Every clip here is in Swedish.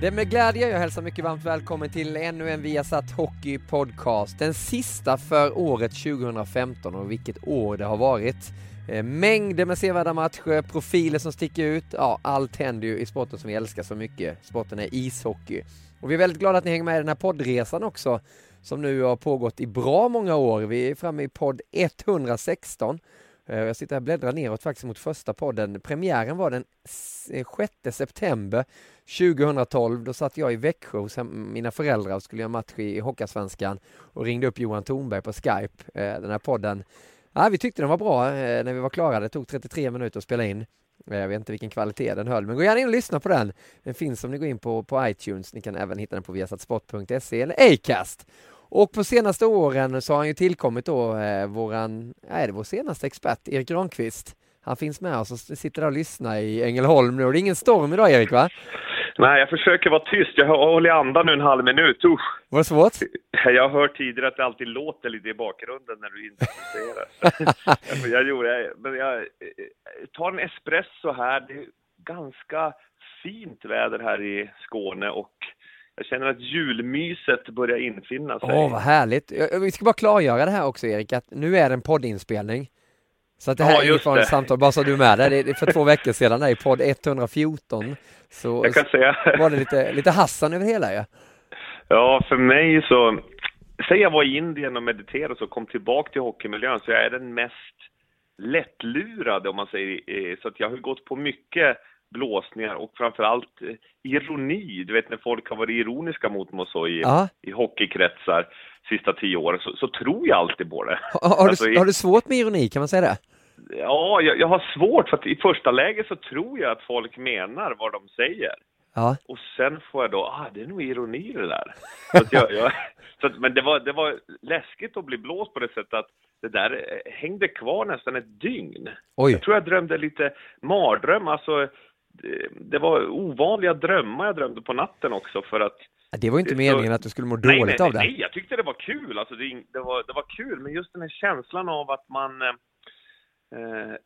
Det är med glädje jag hälsar mycket varmt välkommen till ännu en Viasat Hockey Podcast. Den sista för året 2015 och vilket år det har varit. Eh, mängder med sevärda matcher, profiler som sticker ut. Ja, allt händer ju i sporten som vi älskar så mycket. Sporten är ishockey. Och vi är väldigt glada att ni hänger med i den här poddresan också som nu har pågått i bra många år. Vi är framme i podd 116 Eh, jag sitter här och bläddrar neråt faktiskt mot första podden. Premiären var den 6 eh, september 2012. Då satt jag i Växjö hos mina föräldrar och skulle göra match i Hockeyallsvenskan och ringde upp Johan Thornberg på Skype. Eh, den här podden, ja, vi tyckte den var bra när vi var klara. Det tog 33 minuter att spela in. Jag vet inte vilken kvalitet den höll, men gå gärna in och lyssna på den. Den finns om ni går in på, på iTunes. Ni kan även hitta den på viasatsport.se eller Acast. Och på senaste åren så har han ju tillkommit då eh, våran, är det vår senaste expert, Erik Granqvist. Han finns med oss och sitter där och lyssnar i Ängelholm nu. Det är ingen storm idag Erik va? Nej, jag försöker vara tyst. Jag håller andan nu en halv minut. Usch. Var det svårt? Jag har hört tidigare att det alltid låter lite i bakgrunden när du introducerar. jag gjorde, men jag tar en espresso här. Det är ganska fint väder här i Skåne och jag känner att julmyset börjar infinna sig. Åh, oh, vad härligt. Vi ska bara klargöra det här också, Erik, att nu är det en poddinspelning. Så att det här ja, är vanligt samtal, bara så du är med där. Det är för två veckor sedan, där i podd 114, så jag kan säga. var det lite, lite Hassan över hela ja. Ja, för mig så, säg jag var i Indien och mediterade och så kom tillbaka till hockeymiljön, så jag är den mest lättlurade om man säger, så att jag har gått på mycket blåsningar och framförallt eh, ironi. Du vet när folk har varit ironiska mot mig och så i, i hockeykretsar sista tio åren så, så, tror jag alltid på det. Har, har, alltså, du, har du svårt med ironi, kan man säga det? Ja, jag, jag, har svårt för att i första läget så tror jag att folk menar vad de säger. Ja. Och sen får jag då, ah, det är nog ironi det där. Så jag, jag, så att, men det var, det var läskigt att bli blåst på det sättet att det där eh, hängde kvar nästan ett dygn. Oj. Jag tror jag drömde lite mardröm, alltså det var ovanliga drömmar jag drömde på natten också för att det var inte meningen så, att du skulle må dåligt nej, nej, av det. Nej, jag tyckte det var kul. Alltså det, det, var, det var kul, men just den här känslan av att man eh, eh,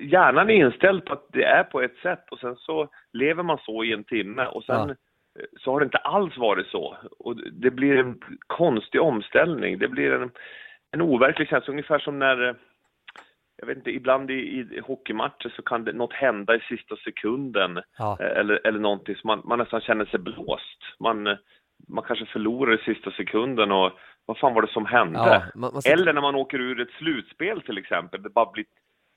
hjärnan är inställd på att det är på ett sätt och sen så lever man så i en timme och sen ja. så har det inte alls varit så. Och det blir en konstig omställning. Det blir en, en overklig känsla, ungefär som när jag vet inte, ibland i, i hockeymatcher så kan det något hända i sista sekunden ja. Eh, eller, eller någonting så man, man nästan känner sig blåst. Man, man kanske förlorar i sista sekunden och vad fan var det som hände? Ja, man, man Eller när man åker ur ett slutspel till exempel, det bara blir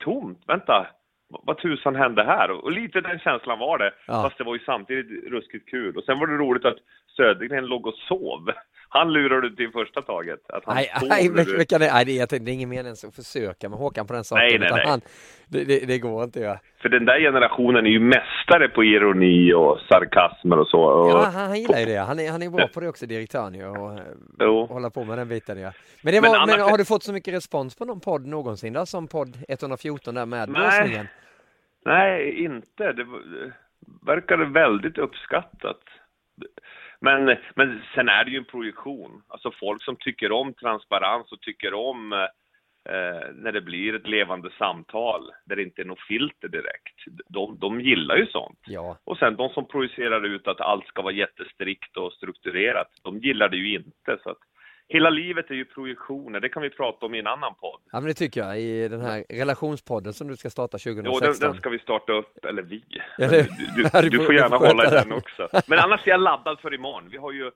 tomt. Vänta, vad tusan hände här? Och lite den känslan var det, ja. fast det var ju samtidigt ruskigt kul. Och sen var det roligt att Södergren låg och sov han lurar du till första taget. Att han nej, nej, du. vilka det, nej, det, är, det är ingen mening att försöka med Håkan på den saken. Nej, nej, nej. Han, det, det, det går inte. Ja. För den där generationen är ju mästare på ironi och sarkasmer och så. Och, Ja, han, han gillar ju det. Han är, han är bra på det också, direktören ju, och eh, Jo. hålla på med den biten. Ja. Men, det Men var, men, annars- har du fått så mycket respons på någon podd någonsin då, som podd 114 där med Nej. Nej, inte. Det verkade väldigt uppskattat. Men, men sen är det ju en projektion. Alltså folk som tycker om transparens och tycker om eh, när det blir ett levande samtal där det inte är något filter direkt. De, de gillar ju sånt. Ja, Och sen de som projicerar ut att allt ska vara jättestrikt och strukturerat, de gillar det ju inte. Så att hela livet är ju projektioner, det kan vi prata om i en annan podd. ja men det tycker jag i den här relationspodden som du ska starta Jo, 2016. den, den ska vi starta upp, eller vi. Det- Du, du, du du får- du gärna hålla i den. också. Men annars är jag laddad för imorgon. Vi har ju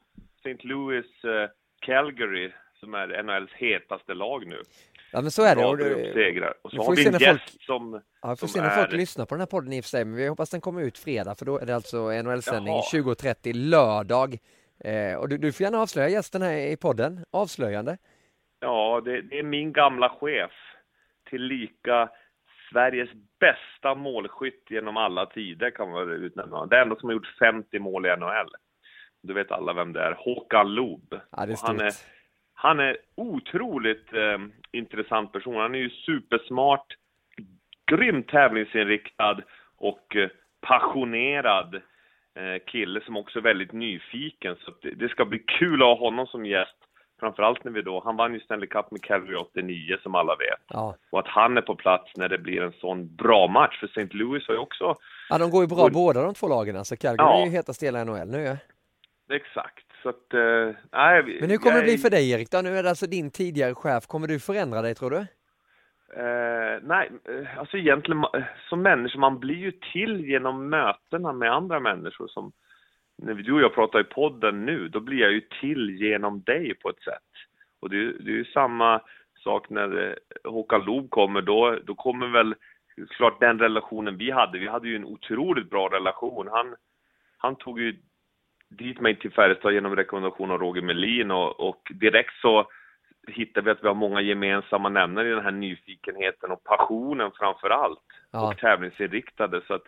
St. Louis eh, Calgary som är NHLs hetaste lag nu. Ja men så är det. Och upp segrar. Och så vi får har vi en när folk- gäst som... Ja, vi får som se när folk är- lyssnar på den här podden i och för sig, men vi hoppas den kommer ut fredag för då är det alltså NHL-sändning Jaha. 20.30 lördag. Eh, och du, du får gärna avslöja gästen här i podden, avslöjande. Ja, det, det är min gamla chef. Tillika Sveriges bästa målskytt genom alla tider kan man väl utnämna. Det är enda som har gjort 50 mål i NHL. Du vet alla vem det är. Håkan Loob. Ja, det är han, är, han är otroligt eh, intressant person. Han är ju supersmart, grymt tävlingsinriktad och eh, passionerad kille som också är väldigt nyfiken. Så det, det ska bli kul att ha honom som gäst. Framförallt när vi då, han vann ju Stanley Cup med Calgary 89 som alla vet. Ja. Och att han är på plats när det blir en sån bra match. För St. Louis har ju också, ja, de går ju bra Och- båda de två lagen alltså. Calgary Ja. är ju hetast i hela NHL nu exakt. Så att, eh, vi- Men hur kommer det jag bli är- för dig Erik då? Nu är det alltså din tidigare chef. Kommer du förändra dig tror du? Eh, nej, eh, alltså egentligen eh, som människa, man blir ju till genom mötena med andra människor som när du och jag pratar i podden nu, då blir jag ju till genom dig på ett sätt. Och det, är- det är ju samma sak när eh, Håkan Loob kommer, då, då kommer väl klart den relationen vi hade, vi hade ju en otroligt bra relation. Han, han tog ju dit mig till Färjestad genom rekommendation av Roger Melin och, och direkt så hittar vi att vi har många gemensamma nämnare i den här nyfikenheten och passionen framför allt. Ja. Och tävlingsinriktade. Så att,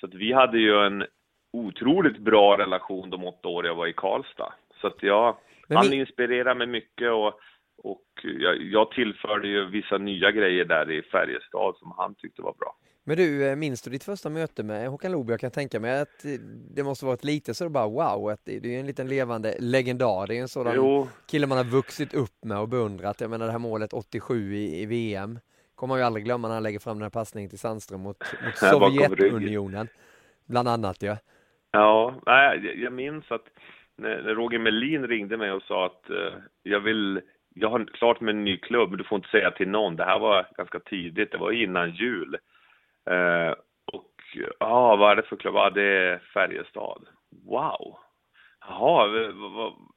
så att vi hade ju en otroligt bra relation de åtta år jag var i Karlstad. Så att jag, Men han vi- inspirerar mig mycket och, och jag, jag tillförde ju vissa nya grejer där i Färjestad som han tyckte var bra. Men du, eh, minns du ditt första möte med Håkan Loob? Jag kan tänka mig att eh, det måste varit lite så bara wow, att det det är en liten levande legendar. Det är en sådan Jo, kille man har vuxit upp med och beundrat. Jag menar det här målet 87 i, i VM kommer man ju aldrig glömma när han lägger fram den här passningen till Sandström mot, mot. Sovjetunionen. Bland annat ja. Ja, nej, jag- minns att när när Roger Melin ringde mig och sa att eh, jag vill, jag har klart med en ny klubb, men du får inte säga till någon. Det här var ganska tidigt, det var innan jul. Eh, och ja, vad är det för klubb? Ja, det är Färjestad. Wow! Jaha,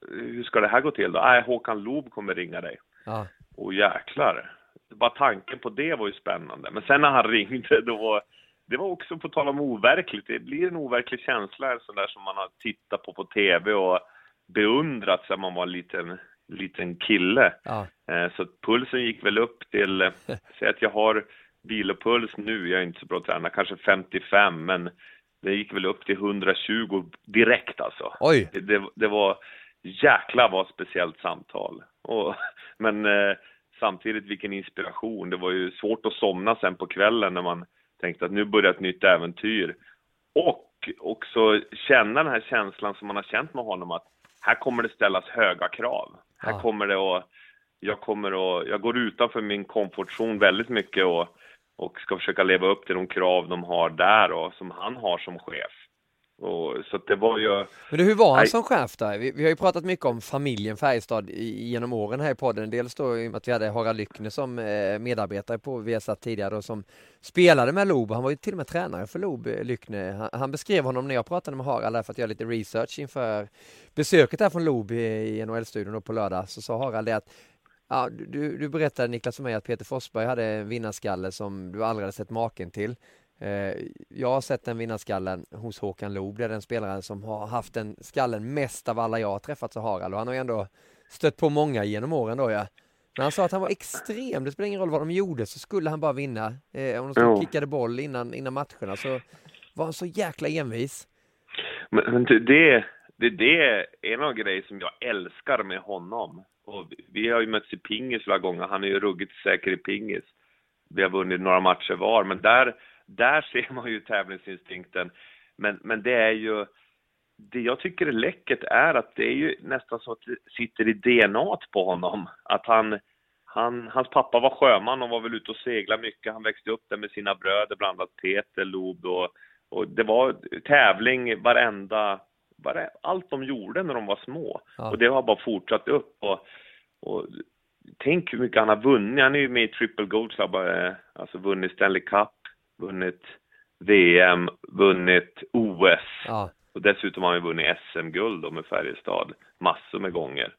hur ska det här gå till då? Nej, Håkan Loob kommer ringa dig. ja. Och jäklar. Bara tanken på det var ju spännande. Men sen när han ringde, då var det var också på tal om overkligt. Det blir en overklig känsla, en sån där som man har tittat på på tv och beundrat sen man var en liten, liten kille. ja. Eh, Så pulsen gick väl upp till, säg att jag har vilopuls nu, jag är inte så bra tränare, kanske 55, men det gick väl upp till 120 direkt alltså. Oj! Det, det, det var jäkla vad speciellt samtal. Och, men eh, samtidigt vilken inspiration. Det var ju svårt att somna sen på kvällen när man tänkte att nu börjar ett nytt äventyr. Och också känna den här känslan som man har känt med honom att här kommer det ställas höga krav. Här Ja. kommer det att, jag kommer att, jag går utanför min komfortzon väldigt mycket och, och ska försöka leva upp till de krav de har där och som han har som chef. Och, så det var ju, Men du, hur var han som chef där? Vi, vi har ju pratat mycket om familjen Färjestad i, genom åren här i podden. Dels då i och med att vi hade Harald Lyckner som eh, medarbetare på Viasat tidigare och som spelade med Loob. Han var ju till och med tränare för Loob, eh, Lyckner. Han, han beskrev honom när jag pratade med Harald där för att göra lite research inför besöket här från Loob i, i NHL-studion på lördag. Så sa Harald det att Ja, du, du berättade Niklas för mig att Peter Forsberg hade en vinnarskalle som du aldrig hade sett maken till. Eh, jag har sett den vinnarskallen hos Håkan Loob, det är den spelaren som har haft den skallen mest av alla jag har träffat, så Harald, och han har ju ändå stött på många genom åren då ja. Men han sa att han var extrem, det spelar ingen roll vad de gjorde så skulle han bara vinna. Eh, om de skulle kickade boll innan, innan matcherna så var han så jäkla envis. Men, men det, det, det är en av grejerna som jag älskar med honom. Och vi har ju mötts i pingis flera gånger, han är ju ruggigt säker i pingis. Vi har vunnit några matcher var, men där, där ser man ju tävlingsinstinkten. Men, men det är ju, det jag tycker är läckert är att det är ju nästan så att det sitter i DNA på honom. Att han, han, hans pappa var sjöman och var väl ute och segla mycket. Han växte upp där med sina bröder, bland annat Peter Loob och, och det var tävling varenda, bara, allt de gjorde när de var små. Ja. Och det har bara fortsatt upp och, och tänk hur mycket han har vunnit. Han är ju med i Triple Gold Club, eh, alltså vunnit Stanley Cup, vunnit VM, vunnit OS. Ja. Och dessutom har han vunnit SM-guld med Färjestad massor med gånger.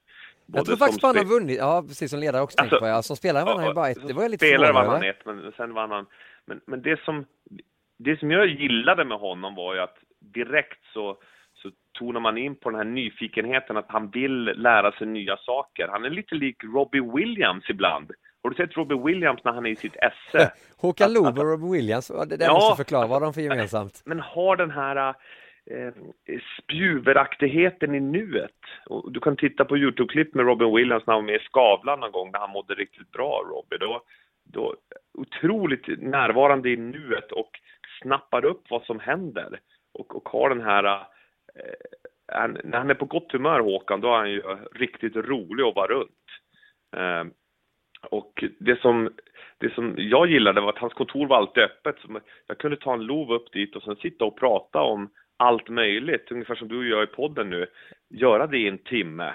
Både jag tror faktiskt han har vunnit, ja precis som ledare också alltså, på, ja. Som spelare vann han ju bara ett, det var jag lite Spelare vann han ett, men sen vann han, men, men det som, det som jag gillade med honom var ju att direkt så, så tonar man in på den här nyfikenheten att han vill lära sig nya saker. Han är lite lik Robbie Williams ibland. Har du sett Robbie Williams när han är i sitt esse? Håkan Loob och Robbie Williams, det där ja, måste förklara vad de för gemensamt. Men har den här eh, spjuveraktigheten i nuet. Och du kan titta på Youtube-klipp med Robin Williams när han var med i Skavlan någon gång, när han mådde riktigt bra, Robin. Då, då, otroligt närvarande i nuet och snappar upp vad som händer. Och, och har den här... Eh, han, när han är på gott humör, Håkan, då är han ju riktigt rolig att vara runt. Eh, och det som, det som jag gillade var att hans kontor var alltid öppet. Så jag kunde ta en lov upp dit och sen sitta och prata om allt möjligt, ungefär som du och jag i podden nu, göra det i en timme.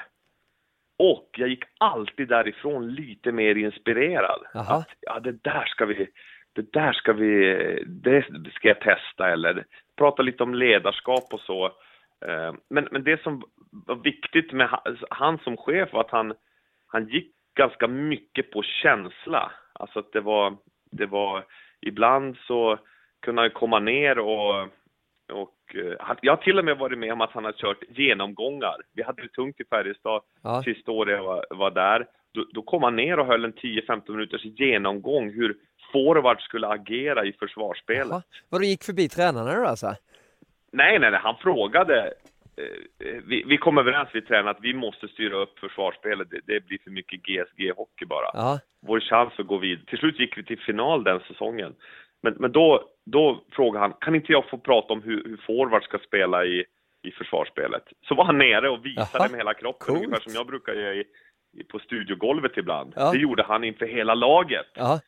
Och jag gick alltid därifrån lite mer inspirerad. Att, ja, det där ska vi, det där ska vi, det ska jag testa eller prata lite om ledarskap och så. Eh, men, men det som var viktigt med han som chef var att han, han gick ganska mycket på känsla. Alltså att det var, det var, ibland så kunde han komma ner och och eh, jag har till och med varit med om att han har kört genomgångar. Vi hade det tungt i Färjestad ja. sista året jag var, var där. Då, då, kom han ner och höll en 10-15 minuters genomgång hur forward skulle agera i försvarsspelet. Vad gick förbi tränarna då alltså? Nej, nej, nej, han frågade. Eh, vi, vi kom överens, vi tränare, att vi måste styra upp försvarsspelet. Det, det blir för mycket GSG-hockey bara. Ja. Vår chans att gå vidare. Till slut gick vi till final den säsongen. Men, men då, då frågade han, kan inte jag få prata om hur, hur forward ska spela i, i försvarsspelet? Så var han nere och visade Aha, med hela kroppen, coolt. ungefär som jag brukar göra i, i, på studiogolvet ibland. Ja. Det gjorde han inför hela laget. Aha.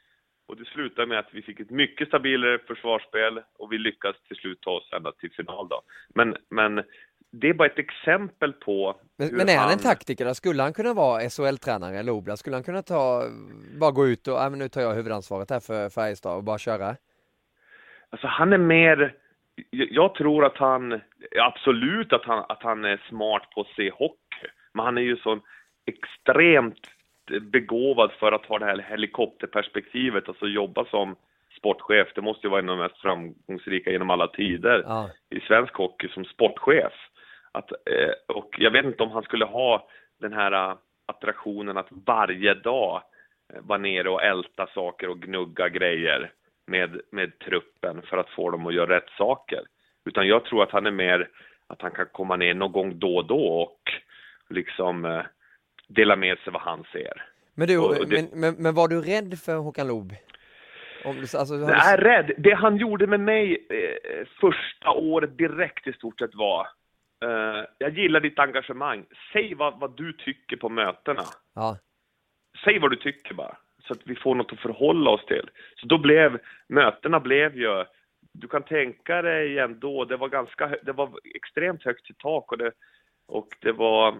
Och det slutade med att vi fick ett mycket stabilare försvarsspel och vi lyckades till slut ta oss ända till final då. Men, men det är bara ett exempel på Men, men är han, en taktiker? Skulle han kunna vara SHL-tränare eller Obla? Skulle han kunna ta, bara gå ut och, men nu tar jag huvudansvaret här för Färjestad och bara köra? Alltså han är mer, jag tror att han, absolut att han, att han är smart på att se hockey, men han är ju så extremt begåvad för att ha det här helikopterperspektivet, alltså jobba som sportchef. Det måste ju vara en av de mest framgångsrika genom alla tider ja. i svensk hockey som sportchef. Att, eh, och jag vet inte om han skulle ha den här eh, attraktionen att varje dag eh, vara nere och älta saker och gnugga grejer med, med truppen för att få dem att göra rätt saker. Utan jag tror att han är mer att han kan komma ner någon gång då och då och liksom dela med sig vad han ser. Men du, det... men, men, men, var du rädd för Håkan Loob? Om, alltså, Nej, du... rädd. Det han gjorde med mig eh, första året direkt i stort sett var eh, jag gillar ditt engagemang. Säg vad, vad du tycker på mötena. Ja. Säg vad du tycker bara så att vi får något att förhålla oss till. Så då blev, mötena blev ju, du kan tänka dig ändå, det var ganska, det var extremt högt i tak och det, och det var,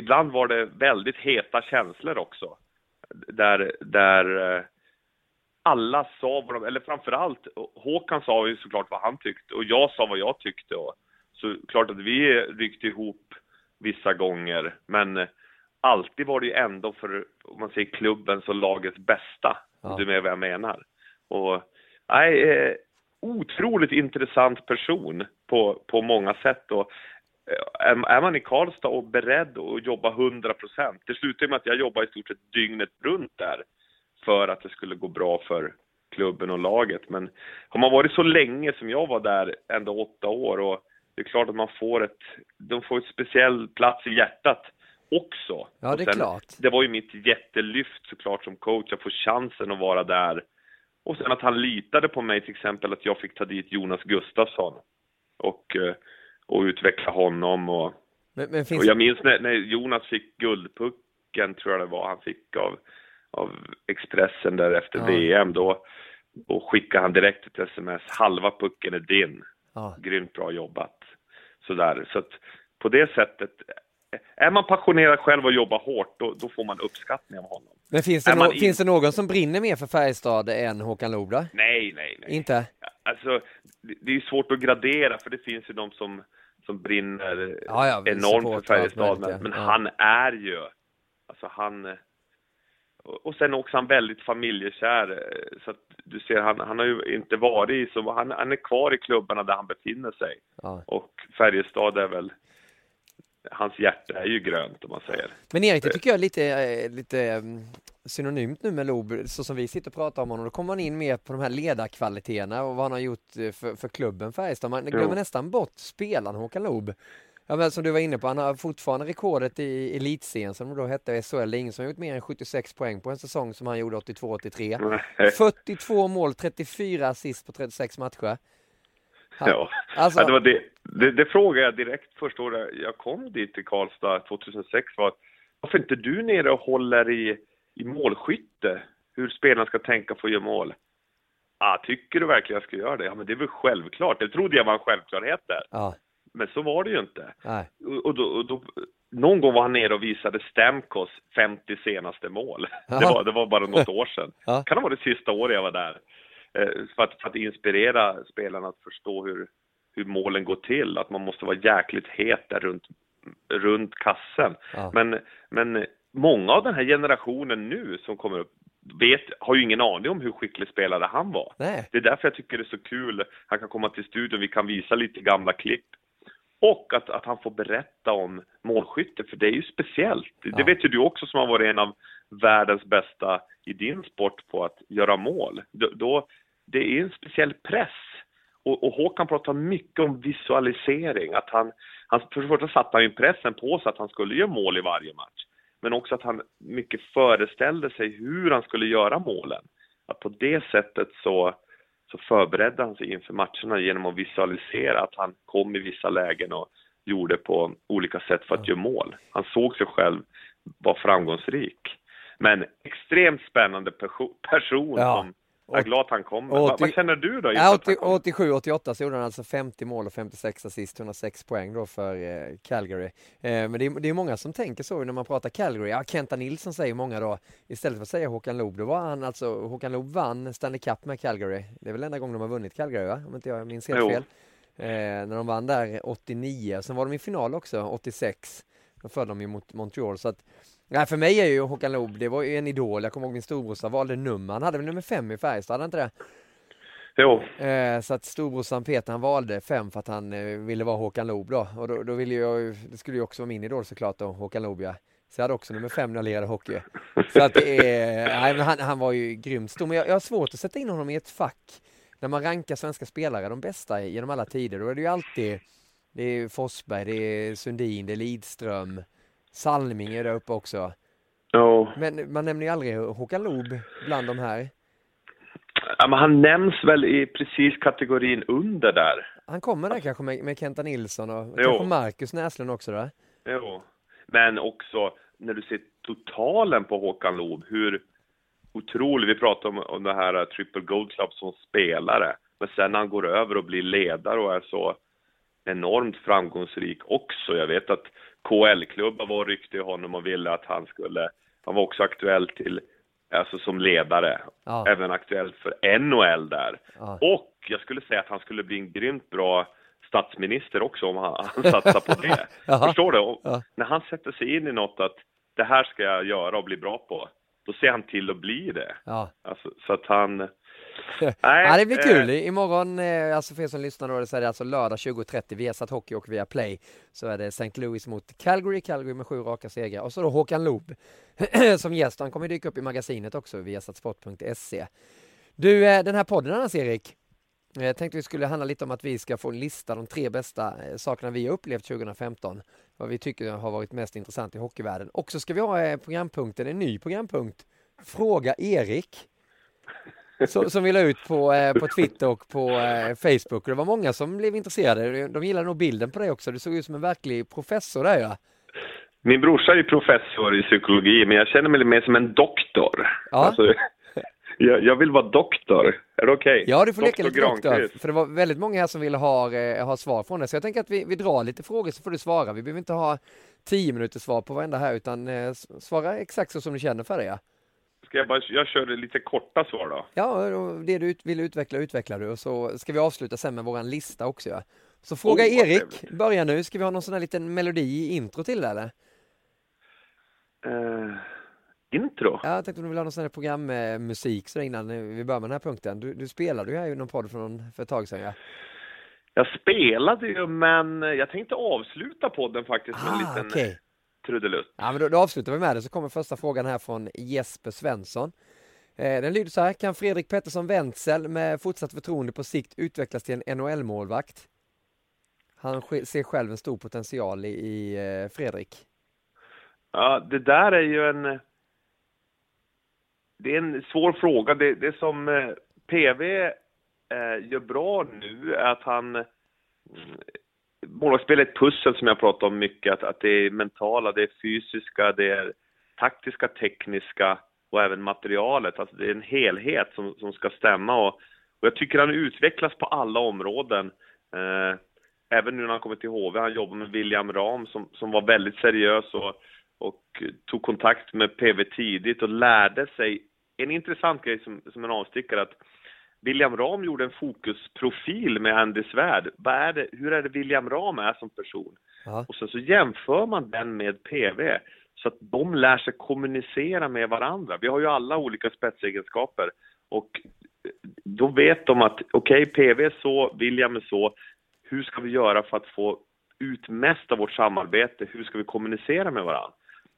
ibland var det väldigt heta känslor också. Där, där eh, alla sa vad de, eller framförallt Håkan sa ju såklart vad han tyckte och jag sa vad jag tyckte och så klart att vi ryckte ihop vissa gånger men alltid var det ju ändå för, om man säger klubbens och lagets bästa. Ja. Du med vad jag menar. Och nej, eh, otroligt intressant person på, på många sätt. Och eh, är, man i Karlstad och beredd att jobba 100 procent, det slutar med att jag jobbar i stort sett dygnet runt där för att det skulle gå bra för klubben och laget. Men har man varit så länge som jag var där, ändå åtta år, och det är klart att man får ett, de får ett speciell plats i hjärtat också. Ja, det är sen, klart. Det var ju mitt jättelyft såklart som coach, att få chansen att vara där. Och sen att han litade på mig till exempel, att jag fick ta dit Jonas Gustafsson och, eh, och utveckla honom. Och, Men, men finns och jag minns när, när Jonas fick Guldpucken, tror jag det var, han fick av, av Expressen där efter Ja. VM. Då, då skickade han direkt ett sms, halva pucken är din. Ja. Grymt bra jobbat. Sådär. Så att på det sättet, är man passionerad själv och jobbar hårt, då, då får man uppskattning av honom. Men finns det, nå- in- finns det någon som brinner mer för Färjestad än Håkan Loob? Nej, nej, nej. Inte? Alltså, det är svårt att gradera, för det finns ju de som, som brinner Ja, ja, enormt för Färjestad, men, men ja. han är ju, alltså han, och sen också han väldigt familjekär, eh, så att du ser, han, han har ju inte varit i, så han, han är kvar i klubbarna där han befinner sig. Och Färjestad är väl, hans hjärta är ju grönt om man säger. Men Erik, det tycker jag är lite, eh, lite mm, synonymt nu med Loob, så som vi sitter och pratar om honom. Då kommer man in mer på de här ledarkvaliteterna och vad han har gjort eh, för, för klubben Färjestad. Man glömmer Jo. nästan bort spelaren Håkan Loob. Ja, men som du var inne på, han har fortfarande rekordet i elitserien som då hette SHL. Det är ingen som har gjort mer än 76 poäng på en säsong som han gjorde 82-83. Nej. 42 mål, 34 assist på 36 matcher. Ja. Alltså, det, var det, det, det frågade jag direkt första året jag kom dit till Karlstad 2006 var varför inte du nere och håller i, i målskytte? Hur spelarna ska tänka för att göra mål? Ah, tycker du verkligen jag ska göra det? Ja, men det är väl självklart. Det trodde jag var en självklarhet där. ja, Men så var det ju inte. nej. Och, och, då, och då, någon gång var han nere och visade Stamkos 50 senaste mål. Det var, det var bara något år sedan. Ja. Kan det vara det sista året jag var där. Eh, För att, för att inspirera spelarna att förstå hur, hur målen går till. Att man måste vara jäkligt het där runt, runt kassen. Ja. Men, men många av den här generationen nu som kommer upp vet, har ju ingen aning om hur skicklig spelare han var. Nej. Det är därför jag tycker det är så kul. Han kan komma till studion, vi kan visa lite gamla klipp. Och att, att han får berätta om målskytte, för det är ju speciellt. Det Ja. vet ju du också som har varit en av världens bästa i din sport på att göra mål. Då, då, det är en speciell press. Och, och Håkan pratar mycket om visualisering. Att han, han, för det första satte han ju pressen på sig att han skulle göra mål i varje match. Men också att han mycket föreställde sig hur han skulle göra målen. Att på det sättet så, så förberedde han sig inför matcherna genom att visualisera att han kom i vissa lägen och gjorde på olika sätt för att göra mål. Han såg sig själv vara framgångsrik. Men extremt spännande perso- person Ja. som jag är glad att han kommer. Och Vad, åttio- vad känner du då? inför Ja, att han kommer? 87-88 så gjorde han alltså 50 mål och 56 assist, 106 poäng då för eh, Calgary. Eh, men det är, det är många som tänker så när man pratar Calgary. Ja, Kenta Nilsson säger många då, istället för att säga Håkan Loob, då var han alltså, Håkan Loob vann Stanley Cup med Calgary. Det är väl enda gången de har vunnit Calgary va? Om inte jag minns helt Jo. fel. Eh, när de vann där 89, sen var de i final också 86. Då föll de ju mot Montreal så att Nej, för mig är ju Håkan Loob, det var ju en idol. Jag kommer ihåg min storbrorsa valde nummer. Han hade väl nummer fem i Färjestad, hade han inte det? Jo, Eh, så att storbrorsan Peter han valde fem för att han eh, ville vara Håkan Loob då. Och då, då ville jag, det skulle ju också vara min idol såklart då, Håkan Loob ja. Så jag hade också nummer fem när jag lirade hockey. Så att är, nej men han, han var ju grymt stor. Men jag, jag har svårt att sätta in honom i ett fack. När man rankar svenska spelare, de bästa genom alla tider, då är det ju alltid, det är Forsberg, det är Sundin, det är Lidström, Salming är där uppe också. jo. Men man nämner ju aldrig Håkan Loob bland de här. Ja, men han nämns väl i precis kategorin under där. Han kommer där kanske med, med Kenta Nilsson och Jo. kanske Marcus Näslund också då? Jo. Men också när du ser totalen på Håkan Loob, hur otrolig, vi pratar om, om det här Triple Gold Club som spelare, men sen när han går över och blir ledare och är så enormt framgångsrik också. Jag vet att KL-klubbar var rykte i honom och ville att han skulle, han var också aktuell till, alltså som ledare, Ja. även aktuell för NHL där. Ja. Och jag skulle säga att han skulle bli en grymt bra statsminister också om han, han satsar på det. Förstår du? Och Ja. När han sätter sig in i något att det här ska jag göra och bli bra på, då ser han till att bli det. Ja, Alltså, så att han, Nej, ja, det blir kul. Eh... Imorgon, eh, alltså för er som lyssnar då, så är det alltså lördag 20.30, vi har satt hockey och via Play. Så är det St. Louis mot Calgary, Calgary med sju raka segrar. Och så då Håkan Loob som gäst. Han kommer dyka upp i magasinet också, via satsport.se. Du, eh, den här podden annars Erik, jag tänkte vi skulle handla lite om att vi ska få lista de tre bästa eh, sakerna vi har upplevt 2015. Vad vi tycker har varit mest intressant i hockeyvärlden. Och så ska vi ha programpunkten, en ny programpunkt. Fråga Erik. Så, som vi la ut på, eh, på Twitter och på Facebook. Och det var många som blev intresserade. De gillade nog bilden på dig också. Du såg ut som en verklig professor där ja. Min brorsa är professor i psykologi, men jag känner mig mer som en doktor. Ja. Alltså, jag, jag, vill vara doktor. Är det okej? Okay? Ja, du får leka lite doktor. För det var väldigt många här som ville ha, eh, ha svar från dig. Så jag tänker att vi, vi drar lite frågor så får du svara. Vi behöver inte ha tio minuters svar på varenda här, utan eh, svara exakt så som du känner för det. Ja. Ska jag bara, jag kör lite korta svar då. Ja, det du vill utveckla utvecklar du och så ska vi avsluta sen med våran lista också. Ja. Så fråga oh, Erik, börja nu. Ska vi ha någon sån här liten melodi i intro till det eller? Uh intro? Ja, jag tänkte om du vill ha någon sån här programmusik så innan vi börjar med den här punkten. Du, du spelade ju här i någon podd för, för ett tag sedan ja. Jag spelade ju men jag tänkte avsluta podden faktiskt med ah, en liten okay. Trudelutt. Ja men då, då avslutar vi med det så kommer första frågan här från Jesper Svensson. Eh, den lyder så här, kan Fredrik Pettersson Wenzel med fortsatt förtroende på sikt utvecklas till en NHL-målvakt? Han ser själv en stor potential i, i eh, Fredrik. Ja, det där är ju en det är en svår fråga. Det, det som eh, PV eh, gör bra nu är att han... Målvaktsspel är ett pussel som jag pratar om mycket, att, att det är mentala, det är fysiska, det är taktiska, tekniska och även materialet. Alltså det är en helhet som, som ska stämma och, och jag tycker han utvecklas på alla områden. Eh, även nu när han kommer till HV, han jobbar med William Ram som, som var väldigt seriös och, och tog kontakt med PV tidigt och lärde sig en intressant grej som, som en avstickare att William Ram gjorde en fokusprofil med Andy Svärd. Vad är det, hur är det William Ram är som person? Aha. Och sen så jämför man den med PV så att de lär sig kommunicera med varandra. Vi har ju alla olika spetsegenskaper och då vet de att okej, okay, PV är så, William är så. Hur ska vi göra för att få ut mest av vårt samarbete? Hur ska vi kommunicera med varandra?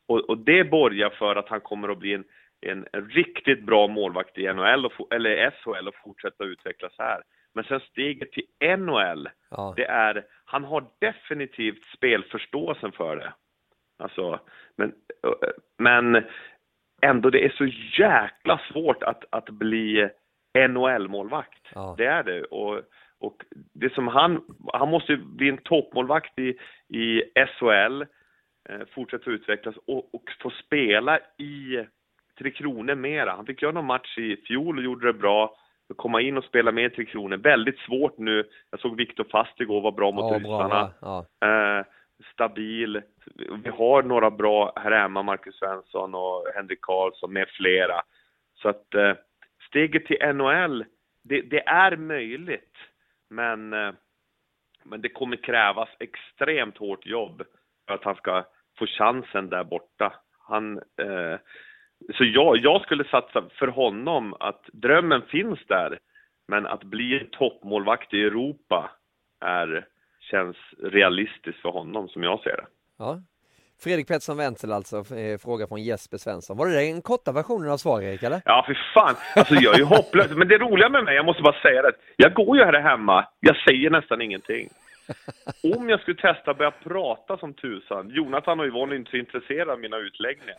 Och, och det borgar för att han kommer att bli en en, riktigt bra målvakt i NHL och, eller SHL och fortsätta utvecklas här. Men sen steget till NHL, ja. det är, han har definitivt spelförståelsen för det. Alltså, men, men ändå det är så jäkla svårt att, att bli NHL-målvakt. Ja. Det är det. Och, och det som han, han måste bli en toppmålvakt i, i SHL, eh, fortsätta utvecklas och, och få spela i Tre Kronor mera. Han fick göra någon match i fjol och gjorde det bra. Komma in och spela med Tre Kronor. Väldigt svårt nu. Jag såg Viktor Fast igår, var bra mot ja, ryssarna. Ja. Eh, stabil. Vi har några bra här hemma, Marcus Svensson och Henrik Karlsson med flera. Så att eh, steget till NHL, det, det är möjligt. Men, eh, men det kommer krävas extremt hårt jobb för att han ska få chansen där borta. Han, eh, så jag, jag skulle satsa för honom att drömmen finns där, men att bli toppmålvakt i Europa är, känns realistiskt för honom som jag ser det. Ja. Fredrik Pettersson Wenzel alltså, eh, fråga från Jesper Svensson. Var det den korta versionen av svar Erik eller? Ja, för fan. Alltså jag är ju hopplös. Men det roliga med mig, jag måste bara säga det. Jag går ju här hemma, jag säger nästan ingenting. Om jag skulle testa att börja prata som tusan. Jonathan och Yvonne är inte så intresserade av mina utläggningar.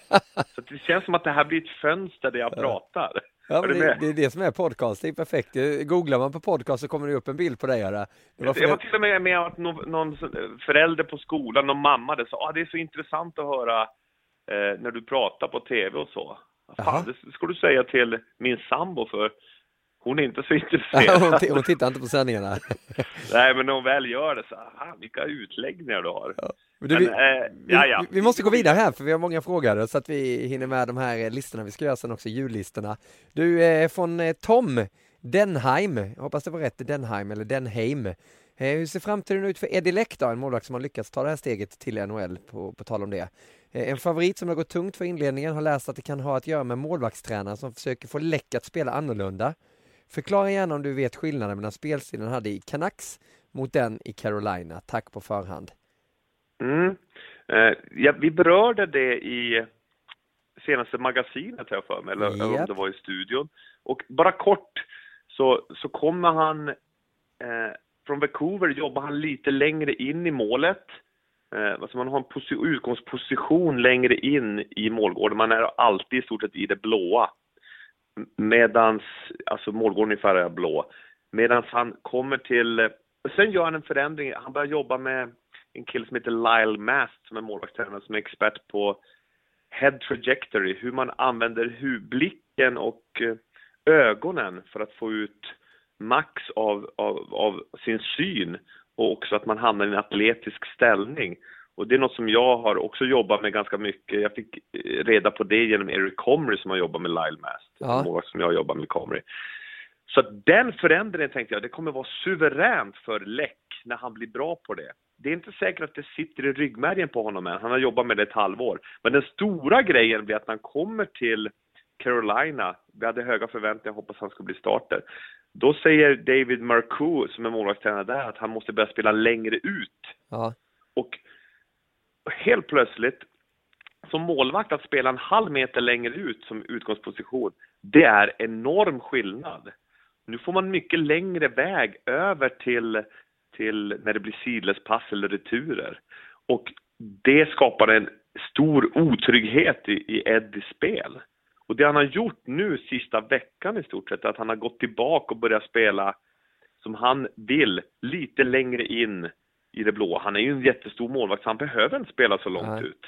Så det känns som att det här blir ett fönster där jag pratar. Ja, det, det, är det som är podcast, det är perfekt. Googlar man på podcast så kommer det upp en bild på dig. Det var, jag var till och med med att någon, förälder på skolan, någon mamma, det sa ah, det är så intressant att höra eh, när du pratar på tv och så. Fan, det ska du säga till min sambo för hon är inte så intresserad. hon, hon tittar inte på sändningarna. Nej, men när hon väl gör det så, ah, vilka utläggningar du har. Ja. Du, vi, äh, ja, ja. Vi, vi, måste gå vidare här för vi har många frågor så att vi hinner med de här listorna. Vi ska göra sen också jullistorna. Du, eh, från eh, Tom Denheim, hoppas det var rätt, Denheim eller Denheim. Eh, hur ser framtiden ut för Eddie Leck en målvakt som har lyckats ta det här steget till NHL, på, på tal om det. Eh, en favorit som har gått tungt för inledningen har läst att det kan ha att göra med målvaktstränaren som försöker få Läck att spela annorlunda. Förklara gärna om du vet skillnaden mellan spelstilen han hade i Canucks mot den i Carolina. Tack på förhand. Mm. Eh, ja, vi berörde det i senaste magasinet jag för mig, eller Japp. om det var i studion. Och bara kort så, så kommer han eh, från Vancouver jobbar han lite längre in i målet. Eh, alltså man har en posi- utgångsposition längre in i målgården. Man är alltid i stort sett i det blåa. Medans, alltså målgården i är blå. Medan han kommer till, sen gör han en förändring. Han börjar jobba med en kille som heter Lyle Mast som är målvaktstränare som är expert på head trajectory, hur man använder hu- blicken och eh, ögonen för att få ut max av, av, av sin syn och också att man hamnar i en atletisk ställning. Och det är något som jag har också jobbat med ganska mycket. Jag fick eh, reda på det genom Eric Comrie som har jobbat med Lyle Mast, Ja. som jag jobbar med Comrie. Så den förändringen tänkte jag, det kommer vara suveränt för Läck när han blir bra på det. Det är inte säkert att det sitter i ryggmärgen på honom än, han har jobbat med det ett halvår. Men den stora grejen blir att när han kommer till Carolina, vi hade höga förväntningar, hoppas han ska bli starter. Då säger David Marcoux, som är målvaktstränare där, att han måste börja spela längre ut. Ja, Och helt plötsligt, som målvakt att spela en halv meter längre ut som utgångsposition, det är enorm skillnad. Nu får man mycket längre väg över till, till när det blir sidledspass eller returer. Och det skapar en stor otrygghet i, i Eddies spel. Och det han har gjort nu sista veckan i stort sett, är att han har gått tillbaka och börjat spela som han vill, lite längre in i det blå. Han är ju en jättestor målvakt, så han behöver inte spela så långt Nej. ut.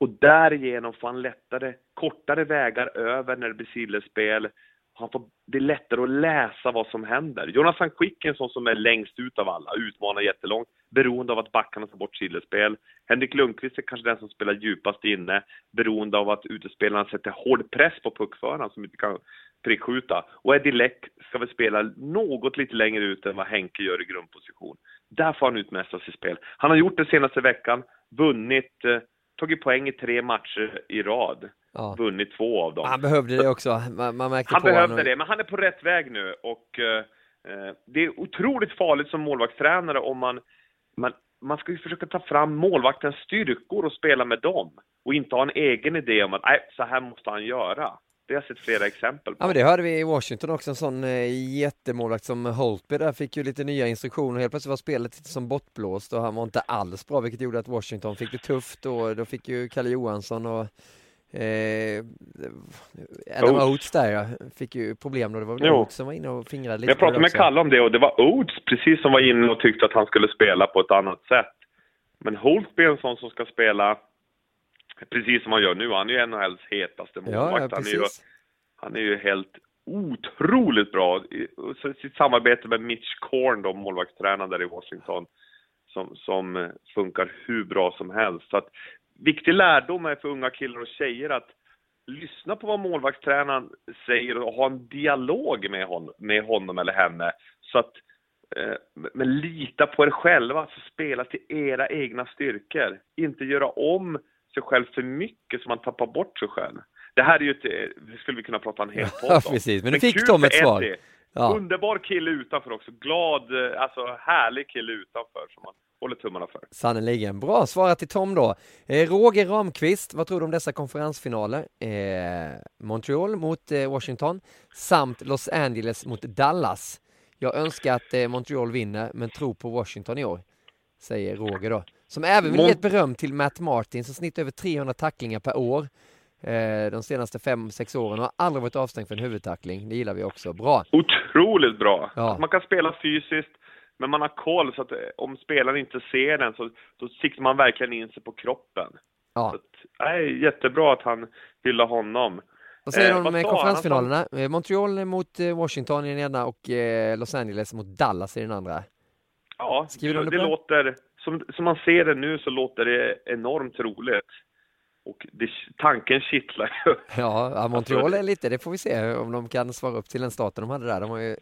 Och därigenom får han lättare, kortare vägar över när det blir sidledsspel. Han får, det är lättare att läsa vad som händer. Jonathan Quick är en sån som är längst ut av alla, utmanar jättelångt, beroende av att backarna tar bort sidledsspel. Henrik Lundqvist är kanske den som spelar djupast inne, beroende av att utespelarna sätter hård press på puckföraren som inte kan prickskjuta. Och Eddie Läck ska väl spela något lite längre ut än vad Henke gör i grundposition. Där får han utmästra sitt spel. Han har gjort det senaste veckan, vunnit, eh, tagit poäng i tre matcher i rad. ja. Vunnit två av dem. Han behövde det också. Man, man märkte Han på behövde honom. det, men han är på rätt väg nu och eh, eh, det är otroligt farligt som målvaktstränare om man, man man ska ju försöka ta fram målvaktens styrkor och spela med dem och inte ha en egen idé om att nej, så här måste han göra. Det har jag sett flera exempel på. Ja men det hörde vi i Washington också, en sån eh, jättemålvakt som Holtby där fick ju lite nya instruktioner. Helt plötsligt var spelet lite som bortblåst och han var inte alls bra vilket gjorde att Washington fick det tufft och då fick ju Kalle Johansson och eh, Adam Oates. Oates där ja, fick ju problem då. Det var väl Jo. Oates som var inne och fingrade lite Jag pratade med. Kalle om det och det var Oates precis som var inne och tyckte att han skulle spela på ett annat sätt. Men Holtby är en sån som ska spela precis som han gör nu. Han är ju NHLs hetaste målvakt. ja han, är ju, han är ju helt otroligt bra. Så Sitt samarbete med Mitch Korn, då, målvaktstränaren där i Washington, som, som eh, funkar hur bra som helst. Så att, viktig lärdom är för unga killar och tjejer att lyssna på vad målvaktstränaren säger och ha en dialog med, hon, med honom eller henne. Så att, eh, men lita på er själva, alltså spela till era egna styrkor. Inte göra om sig själv för mycket så man tappar bort sig själv. Det här är ju ett, eh, det skulle vi kunna prata en hel podd Ja, om. precis. Men nu fick de ett svar. Ja. Underbar kille utanför också. Glad, eh, alltså härlig kille utanför som man håller tummarna för. Sannerligen. Bra svarat till Tom då. Eh, Roger Ramqvist, vad tror du om dessa konferensfinaler? Eh, Montreal mot eh, Washington samt Los Angeles mot Dallas. Jag önskar att eh, Montreal vinner, men tror på Washington i år, säger Roger då. Som även vill Mon- ge ett beröm till Matt Martin som snittar över 300 tacklingar per år eh, de senaste 5-6 åren och har aldrig varit avstängd för en huvudtackling. Det gillar vi också. Bra. Otroligt bra! Ja. Att man kan spela fysiskt, men man har koll så att eh, om spelaren inte ser den så då siktar man verkligen in sig på kroppen. Ja. Så att, nej, jättebra att han hyllar honom. Vad säger du om eh, han? konferensfinalerna? Eh, Montreal mot Washington i den ena och eh, Los Angeles mot Dallas i den andra. Ja, Skriver det på det? låter, som, som man ser det nu så låter det enormt roligt. Och det, tanken kittlar ju. Ja, Montreal Alltså- är lite, det får vi se om de kan svara upp till den starten de hade där. De har ju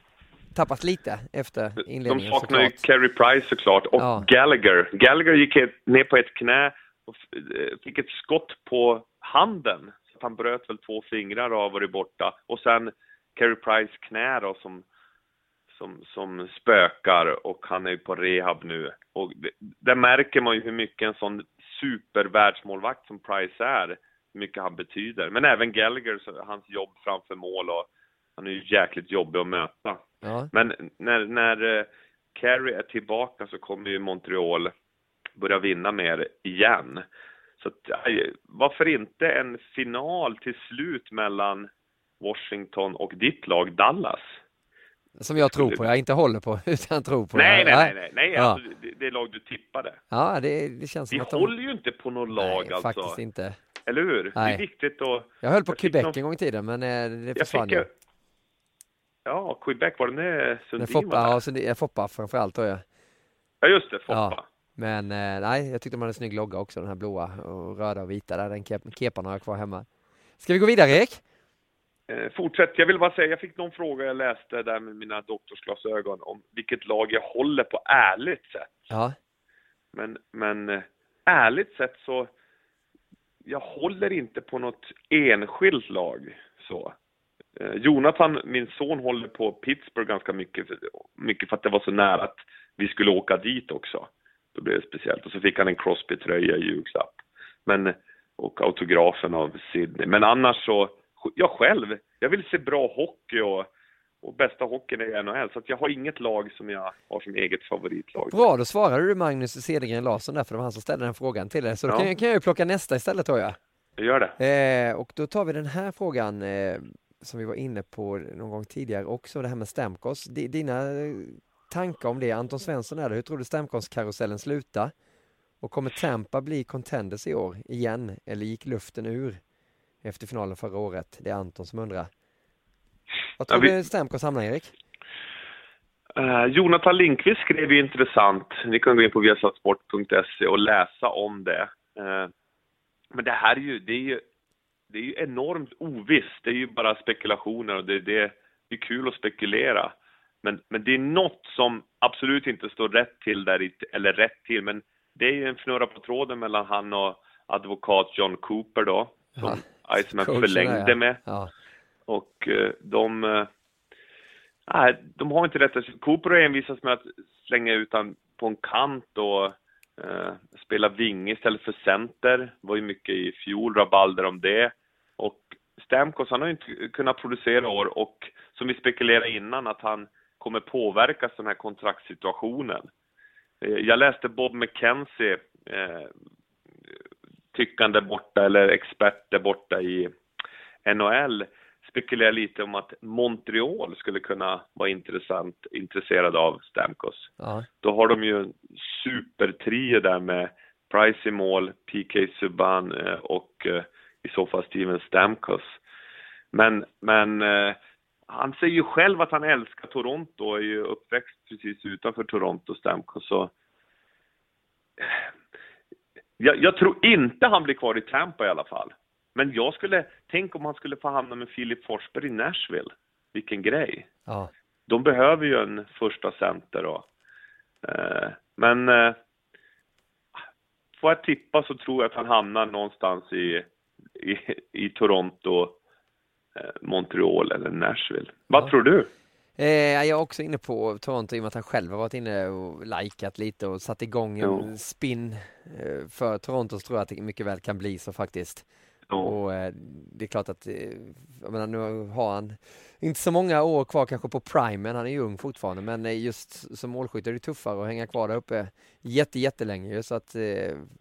tappat lite efter De inledningen saknar ju. Carey Price såklart och Ja. Gallagher. Gallagher gick ner på ett knä och eh, fick ett skott på handen. Så han bröt väl två fingrar och har varit borta. Och sen Carey Price knä då som, som, som spökar och han är på rehab nu. Och det, där märker man ju hur mycket en sån supervärldsmålvakt som Price är, hur mycket han betyder. Men även Gallagher, hans jobb framför mål och han är ju jäkligt jobbig att möta. Ja. Men när, när eh, Carey är tillbaka så kommer ju Montreal börja vinna mer igen. Så att, varför inte en final till slut mellan Washington och ditt lag Dallas? Som jag tror på, jag inte håller på utan tror på. Nej, det. nej, nej, nej, nej Ja. alltså, det, det är lag du tippade. Ja, det, det känns som Vi att de... håller ju inte på något lag nej, alltså. faktiskt inte. Eller hur? Det Nej. är viktigt att... Jag höll på Jag fick Quebec någon- en gång i tiden, men eh, det försvann fick... ju. Ja, Quebec, var det när Sundin Foppa, var där? ja, det är Foppa framförallt då ja. Ja, just det, Foppa. Ja. Men eh, nej, jag tyckte de hade en snygg logga också, den här blåa och röda och vita där. Den kep kepan har jag kvar hemma. Ska vi gå vidare Erik? Eh, fortsätt, jag vill bara säga, jag fick någon fråga jag läste där med mina doktorsglasögon om vilket lag jag håller på ärligt sätt. Ja, Men, men eh, ärligt sett så, jag håller inte på något enskilt lag så. Eh, Jonathan, min son, håller på Pittsburgh ganska mycket, för- mycket för att det var så nära att vi skulle åka dit också. Då blev det speciellt. Och så fick han en Crosby-tröja i julklapp. Men, och autografen av Sydney. Men annars så, jag själv, jag vill se bra hockey och, och bästa hockeyn i NHL. Så att jag har inget lag som jag har som eget favoritlag. bra då svarade du Magnus Cedergren Larsson där, för det var han som ställde den frågan till dig. Så då Ja. kan, jag- kan jag ju plocka nästa istället tror jag. Jag gör det. Eh, och då tar vi den här frågan eh, som vi var inne på någon gång tidigare också, det här med Stamkos. Di- Dina eh, tankar om det, Anton Svensson är det. Hur tror du Stamkos-karusellen slutar? Och kommer Tampa bli contenders i år igen? Eller gick luften ur efter finalen förra året? Det är Anton som undrar. Vad tror Ja, vi- du Stamkos hamnar Erik? Eh, Jonathan Lindqvist skrev ju intressant. Ni kan gå in på viasatsport.se och läsa om det. Eh, men det här är ju, det är ju, det är ju enormt ovisst. Det är ju bara spekulationer och det, det, det är kul att spekulera. Men, men det är något som absolut inte står rätt till där, eller rätt till, men det är ju en fnurra på tråden mellan han och advokat John Cooper då, som Iceman Coachen förlängde ja. med. Ja, Och eh, de... eh, Nej, de har inte rätt. Cooper har envisats med att slänga ut han på en kant och eh, spela vinge istället för center. Det var ju mycket i fjol rabalder om det. Och Stamkos, han har ju inte kunnat producera år och som vi spekulerade innan att han kommer påverkas den här kontraktssituationen. Eh, Jag läste Bob McKenzie, eh, tyckande borta eller experter borta i NHL spekulerar lite om att Montreal skulle kunna vara intressant, intresserad av Stamkos. ja, Då har de ju en supertrio där med Price i mål, PK Subban eh, och eh, i så fall Steven Stamkos. Men, men eh, han säger ju själv att han älskar Toronto och är ju uppväxt precis utanför Toronto, Stamkos. Så... Jag, jag tror inte han blir kvar i Tampa i alla fall. Men jag skulle, tänk om han skulle få hamna med Filip Forsberg i Nashville. Vilken grej. ja. De behöver ju en första center och, eh, men eh, får jag tippa så tror jag att han hamnar någonstans i, i, i Toronto, eh, Montreal eller Nashville. Vad Ja. tror du? Eh, jag är också inne på Toronto i och med att han själv har varit inne och likat lite och satt igång en Jo. spin eh, för Toronto så tror jag att det mycket väl kan bli så faktiskt. Ja. Och eh, det är klart att, eh, jag menar nu har han inte så många år kvar kanske på primen, han är ju ung fortfarande, men eh, just som målskytt är det tuffare att hänga kvar där uppe jätte, jättelänge så att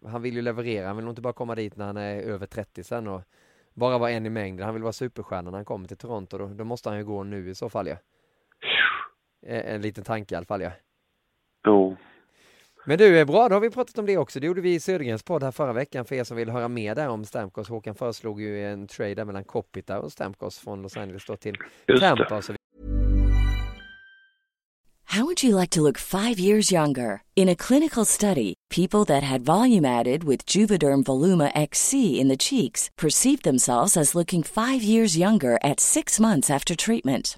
han vill ju leverera, han vill nog inte bara komma dit när han är över 30 sen och bara vara en i mängden, han vill vara superstjärna när han kommer till Toronto, då, då måste han ju gå nu i så fall ja. Eh, En liten tanke i alla fall ja. Jo. Men du, är bra, då har vi pratat om det också. Det gjorde vi i Södergrens podd här förra veckan för er som vill höra mer där om Stamkos. Håkan föreslog ju en trade där mellan Kopita och Stamkos från Los Angeles då till Just Tampa. så How would you like to look five years younger? In a clinical study, people that had volume added with Juvederm Voluma XC in the cheeks perceived themselves as looking five years younger at six months after treatment.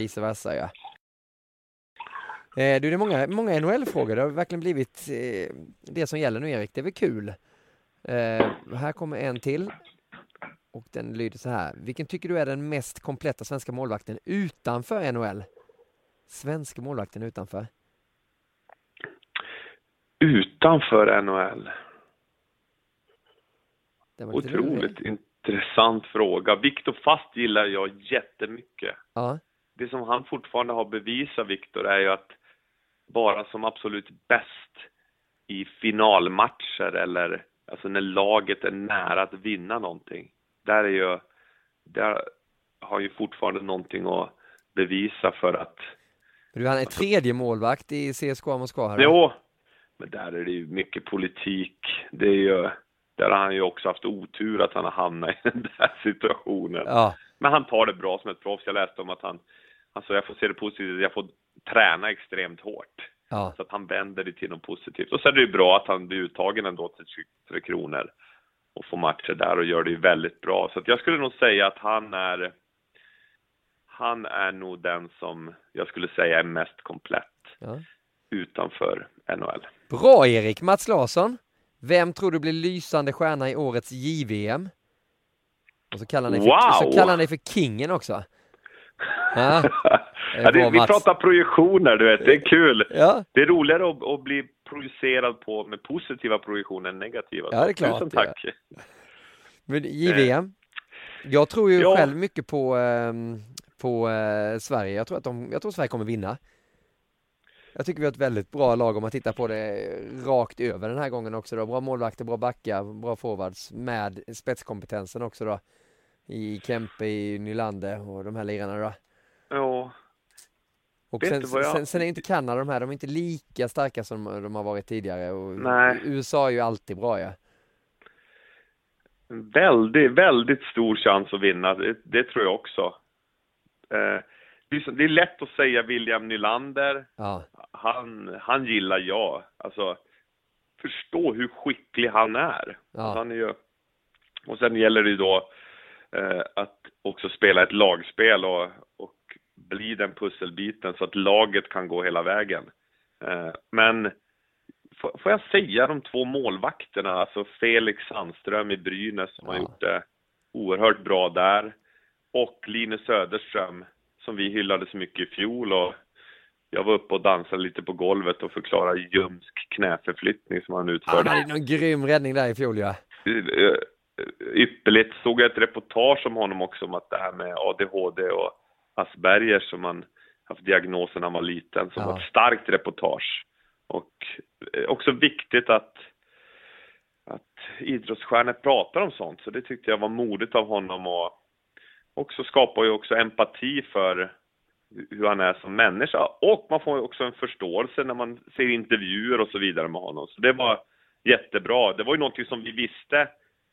Vice versa ja. Eh, du, det är många, många NHL-frågor. Det har verkligen blivit eh, det som gäller nu, Erik. Det är väl kul. Eh, här kommer en till. Och den lyder så här. Vilken tycker du är den mest kompletta svenska målvakten utanför NHL? Svenska målvakten utanför? Utanför NHL? Otroligt intressant fråga. Viktor Fast gillar jag jättemycket. Ja, Det som han fortfarande har bevisat, Viktor, är ju att vara som absolut bäst i finalmatcher eller alltså när laget är nära att vinna någonting. Där är ju, där har ju fortfarande någonting att bevisa för att du, han är tredje målvakt i CSKA Moskva här. Jo, men där är det ju mycket politik. Det är ju, där har han ju också haft otur att han har hamnat i den där situationen. Ja, Men han tar det bra som ett proffs. Jag läste om att han, alltså jag får se det positivt, jag får träna extremt hårt. ja, Så att han vänder det till något positivt. Och så är det ju bra att han blir uttagen ändå till Tre Kronor och får matcher där och gör det ju väldigt bra. Så att jag skulle nog säga att han är han är nog den som jag skulle säga är mest komplett ja. utanför NHL. Bra Erik! Mats Larsson. Vem tror du blir lysande stjärna i årets JVM? Och så kallar han dig för, Wow! så kallar han dig för Kingen också. Ja, det ja, vi Mats. pratar projektioner, du vet. Det är kul. Ja, Det är roligare att, att bli projicerad på med positiva projektioner än negativa. Ja, det är klart, Tusen ja. tack. men JVM. Jag tror ju Ja. själv mycket på, ehm, på eh, Sverige. Jag tror att de, jag tror Sverige kommer vinna. Jag tycker vi har ett väldigt bra lag om man tittar på det rakt över den här gången också då. Bra målvakter, bra backar, bra forwards med spetskompetensen också då. I Kempe, i Nylander och de här lirarna då. Ja, Och sen, jag- sen, sen är inte Kanada de här, de är inte lika starka som de har varit tidigare. Och Nej. USA är ju alltid bra ja. en väldigt, väldigt stor chans att vinna. Det, det tror jag också. Eh, det, är, det är lätt att säga William Nylander. Ja, Han, han gillar jag. Alltså, förstå hur skicklig han är. Ja. Han är ju, och sen gäller det ju då att också spela ett lagspel och, och bli den pusselbiten så att laget kan gå hela vägen. Eh, men får, jag säga de två målvakterna, alltså Felix Sandström i Brynäs som har Ja. gjort det oerhört bra där och Linus Söderström som vi hyllade så mycket i fjol och jag var uppe och dansade lite på golvet och förklarade ljumsk knäförflyttning som han han utförde. hade någon grym räddning där i fjol ja. Ypperligt. Såg jag ett reportage om honom också om att det här med ADHD och Asperger som han haft diagnosen när han var liten, som Ja. var ett starkt reportage. Och eh, också viktigt att, att idrottsstjärnor pratar om sånt, så det tyckte jag var modigt av honom och också skapar ju också empati för hur han är som människa och man får ju också en förståelse när man ser intervjuer och så vidare med honom. Så det var jättebra. Det var ju någonting som vi visste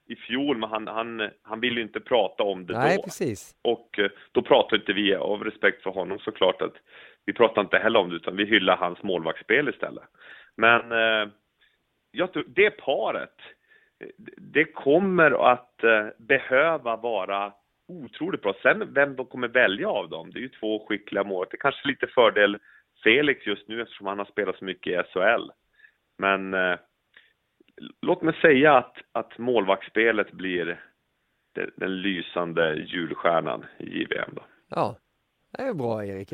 i fjol, men han, han, han ville ju inte prata om det Nej, då. precis. Och eh, då pratade inte vi, av respekt för honom såklart, att vi pratade inte heller om det, utan vi hyllar hans målvaktsspel istället. Men eh, jag tror, det paret, det kommer att eh, behöva vara otroligt bra. Sen vem de kommer välja av dem, det är ju två skickliga mål. Det är kanske lite fördel Felix just nu eftersom han har spelat så mycket i SHL. Men eh, låt mig säga att, att målvaktsspelet blir den, den lysande julstjärnan i JVM då. Ja, det är bra Erik.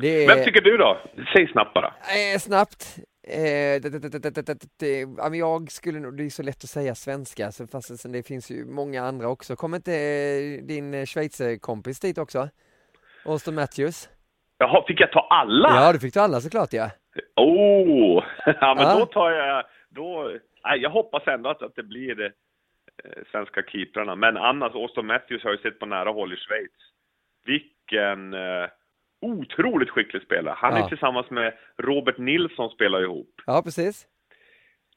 Det är... Vem tycker du då? Säg snabbt bara. Eh, snabbt. Eh, jag skulle nog, det är så lätt att säga svenska, så fast det finns ju många andra också. Kommer inte eh, din eh, Schweizerkompis dit också? Austin Matthews? Jaha, fick jag ta alla? Ja, du fick ta alla såklart ja. Oh! ja, men Ja. då tar jag, då, jag hoppas ändå att, att det blir eh, svenska keeprarna. Men annars, Austin Matthews har jag sett på nära håll i Schweiz. Vilken eh, otroligt skicklig spelare. Han Ja. är tillsammans med Robert Nilsson spelar ihop. Ja, precis.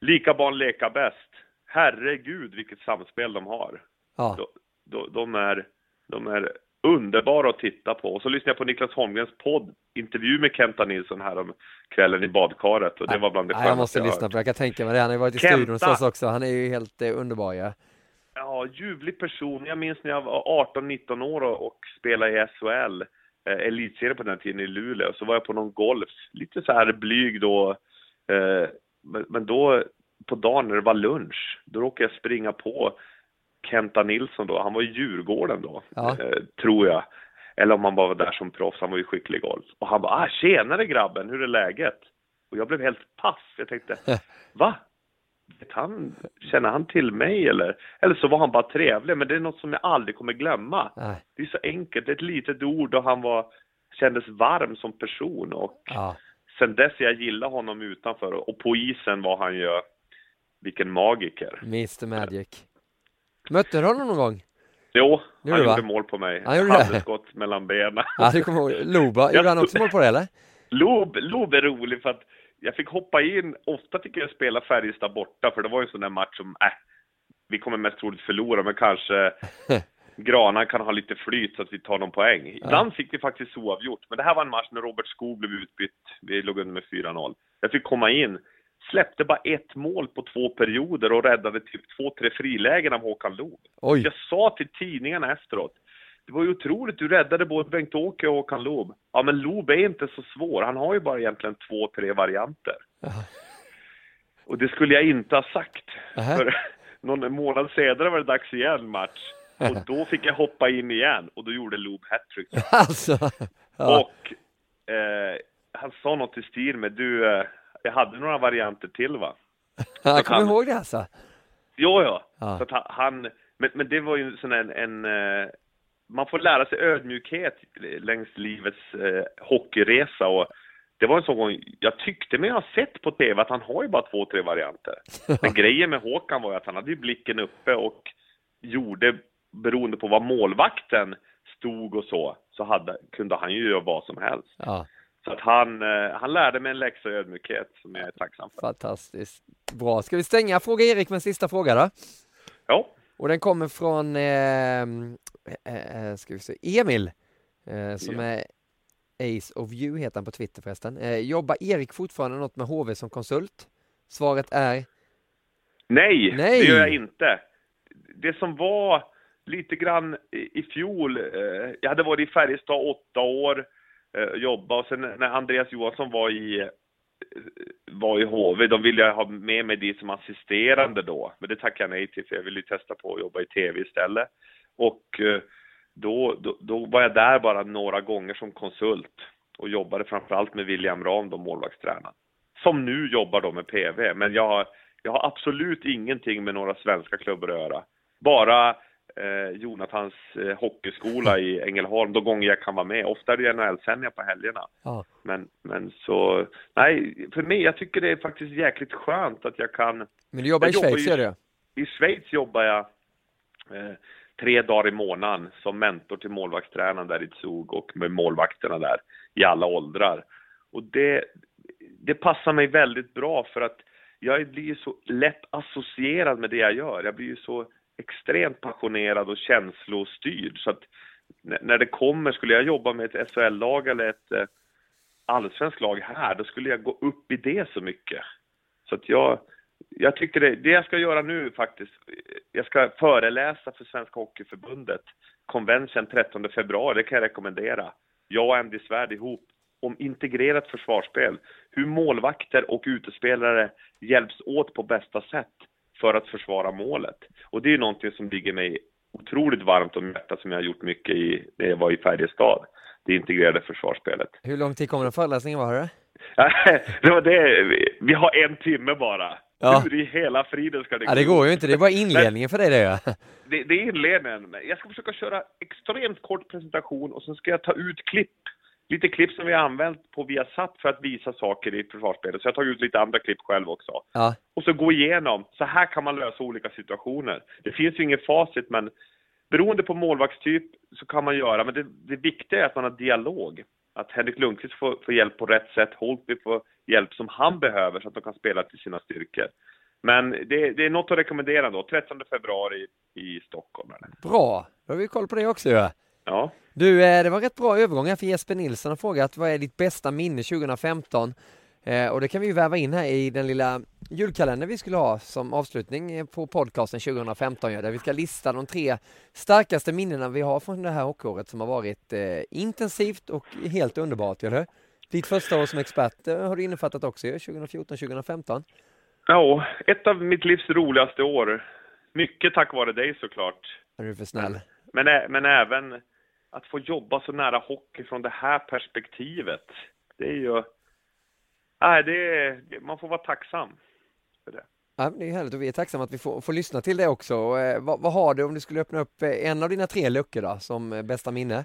Lika barn leka bäst. Herregud vilket samspel de har. Ja, De, de, de, är, de är underbara att titta på. Och så lyssnade jag på Niklas Holmgrens podd, intervju med Kenta Nilsson här om kvällen i badkaret och det var bland det Nej, jag måste jag lyssna hört. på det. Jag kan tänka mig det. Han har ju varit i Kenta. studion hos oss också. Han är ju helt eh, underbar ja. Ja, ljuvlig person. Jag minns när jag var 18-19 år och, och spelade i SHL, eh, elitserien på den tiden i Luleå, så var jag på någon golf, lite så här blyg då, eh, men, men då på dagen när det var lunch, då råkade jag springa på Kenta Nilsson då, han var i Djurgården då, Ja. eh, tror jag. Eller om han bara var där som proffs, han var ju skicklig i golf. Och han bara, ah, tjenare grabben, hur är läget? Och jag blev helt paff, jag tänkte, va? Han, känner han till mig eller? Eller så var han bara trevlig, men det är något som jag aldrig kommer glömma. Nej. Det är så enkelt, ett litet ord och han var, kändes varm som person och Ja. sen dess jag gillar honom utanför och på isen var han ju, vilken magiker. Mr Magic. Mötte du honom någon gång? Jo, Gjorde han va? gjorde mål på mig. Han gjorde det? Handelsskott mellan benen. Ja, du kommer ihåg. Loba, gjorde han också mål på det eller? Lob, Lob är rolig för att jag fick hoppa in, ofta fick jag spela Färjestad borta för det var ju en sån där match som, äh, vi kommer mest troligt förlora men kanske Grana kan ha lite flyt så att vi tar någon poäng. Ibland fick vi faktiskt oavgjort, men det här var en match när Robert Skog blev utbytt, vi låg under med 4-0. Jag fick komma in, släppte bara ett mål på två perioder och räddade typ två, tre frilägen av Håkan Loob. Jag sa till tidningarna efteråt, det var ju otroligt, du räddade både Bengt-Åke och Håkan Loob. Ja, men Loob är inte så svår, han har ju bara egentligen två, tre varianter. Och det skulle jag inte ha sagt. För någon månad senare var det dags igen match. Och då fick jag hoppa in igen och då gjorde Loob hattrick. Alltså. Ja. Och eh, han sa något i stil med, du, eh, jag hade några varianter till va? Jag kommer han- ihåg det alltså. Jo, ja. Ja. Så han- men, men det var ju sån en, en eh, man får lära sig ödmjukhet längs livets eh, hockeyresa och det var en sån gång, jag tyckte mig ha sett på TV att han har ju bara två, tre varianter. Men grejen med Håkan var ju att han hade ju blicken uppe och gjorde, beroende på vad målvakten stod och så, så hade, kunde han ju göra vad som helst. Ja, Så att han, eh, han lärde mig en läxa i ödmjukhet som jag är tacksam för. fantastiskt. Bra. Ska vi stänga Fråga Erik med en sista fråga då? Ja, Och den kommer från, eh, eh, ska vi se, Emil, eh, som Ja. är Ace of You heter han på Twitter förresten. Eh, jobbar Erik fortfarande något med HV som konsult? Svaret är Nej, Nej. det gör jag inte. Det som var lite grann i, i fjol, eh, jag hade varit i Färjestad åtta år, eh, Eh, jobba och sen när Andreas Johansson var i, eh, var i HV, de ville jag ha med mig dit som assisterande då, men det tackade jag nej till för jag ville ju testa på att jobba i TV istället. Och eh, då, då, då var jag där bara några gånger som konsult och jobbade framförallt med William Ram, då målvaktstränaren. Som nu jobbar då med PV, men jag har, jag har absolut ingenting med några svenska klubbar att göra. Bara eh, Jonathans eh, hockeyskola i Ängelholm, de gånger jag kan vara med. Ofta är det NHL-sändningar på helgerna. Ja. Men, men så, nej, för mig, jag tycker det är faktiskt jäkligt skönt att jag kan Men du jobbar i jobbar Schweiz ju- gör du? i Schweiz jobbar jag eh, tre dagar i månaden som mentor till målvaktstränaren där i Zug och med målvakterna där i alla åldrar. Och det, det passar mig väldigt bra för att jag blir så lätt associerad med det jag gör. Jag blir ju så extremt passionerad och känslostyrd så att när det kommer, skulle jag jobba med ett SHL-lag eller ett eh, allsvenskt lag här, då skulle jag gå upp i det så mycket. Så att jag, jag tycker det, det jag ska göra nu faktiskt, jag ska föreläsa för Svenska Hockeyförbundet, Convention 13 februari, det kan jag rekommendera. Jag och Andy Svärd ihop om integrerat försvarsspel. Hur målvakter och utespelare hjälps åt på bästa sätt för att försvara målet. Och det är någonting som ligger mig otroligt varmt om hjärtat som jag har gjort mycket i, när jag var i Färjestad. Det integrerade försvarsspelet. Hur lång tid kommer den föreläsningen vara? det var det. Vi har en timme bara. Ja. Hur i hela friden ska det Ja, det går ju inte. Det är bara inledningen för dig det ja. Det, det är inledningen. Jag ska försöka köra extremt kort presentation och sen ska jag ta ut klipp lite klipp som vi har använt på Viasat för att visa saker i försvarsspelet. Så jag har tagit ut lite andra klipp själv också. Ja. Och så gå igenom, så här kan man lösa olika situationer. Det finns ju inget facit, men beroende på målvaktstyp så kan man göra, men det, det viktiga är att man har dialog. Att Henrik Lundqvist får, får hjälp på rätt sätt, Holtby får hjälp som han behöver så att de kan spela till sina styrkor. Men det, det är något att rekommendera då, 13 februari i Stockholm. Eller? Bra, då har vi koll på det också ju. Ja. Ja. Du, eh, det var rätt bra övergång här för Jesper Nilsson har frågat vad är ditt bästa minne 2015? Eh, och det kan vi ju väva in här i den lilla julkalendern vi skulle ha som avslutning på podcasten 2015 där vi ska lista de tre starkaste minnena vi har från det här hockeyåret som har varit eh, intensivt och helt underbart, eller Ditt första år som expert har du innefattat också 2014-2015? Ja, ett av mitt livs roligaste år. Mycket tack vare dig såklart. Är du för snäll? Men, men, men även att få jobba så nära hockey från det här perspektivet. Det är ju... Nej, det är, man får vara tacksam för det. Ja, det är härligt och vi är tacksamma att vi får, får lyssna till det också. Eh, vad, vad, har du om du skulle öppna upp eh, en av dina tre luckor då, som eh, bästa minne?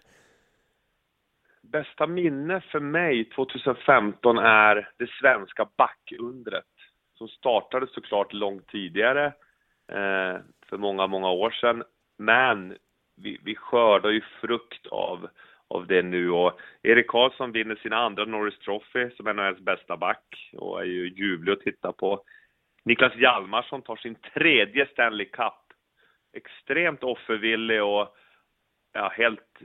Bästa minne för mig 2015 är det svenska backundret som startade såklart långt tidigare, eh, för många, många år sedan. Men vi, vi skördar ju frukt av, av det nu och Erik Karlsson vinner sin andra Norris Trophy som NHLs bästa back och är ju ljuvlig att titta på. Niklas Hjalmarsson tar sin tredje Stanley Cup. Extremt offervillig och ja, helt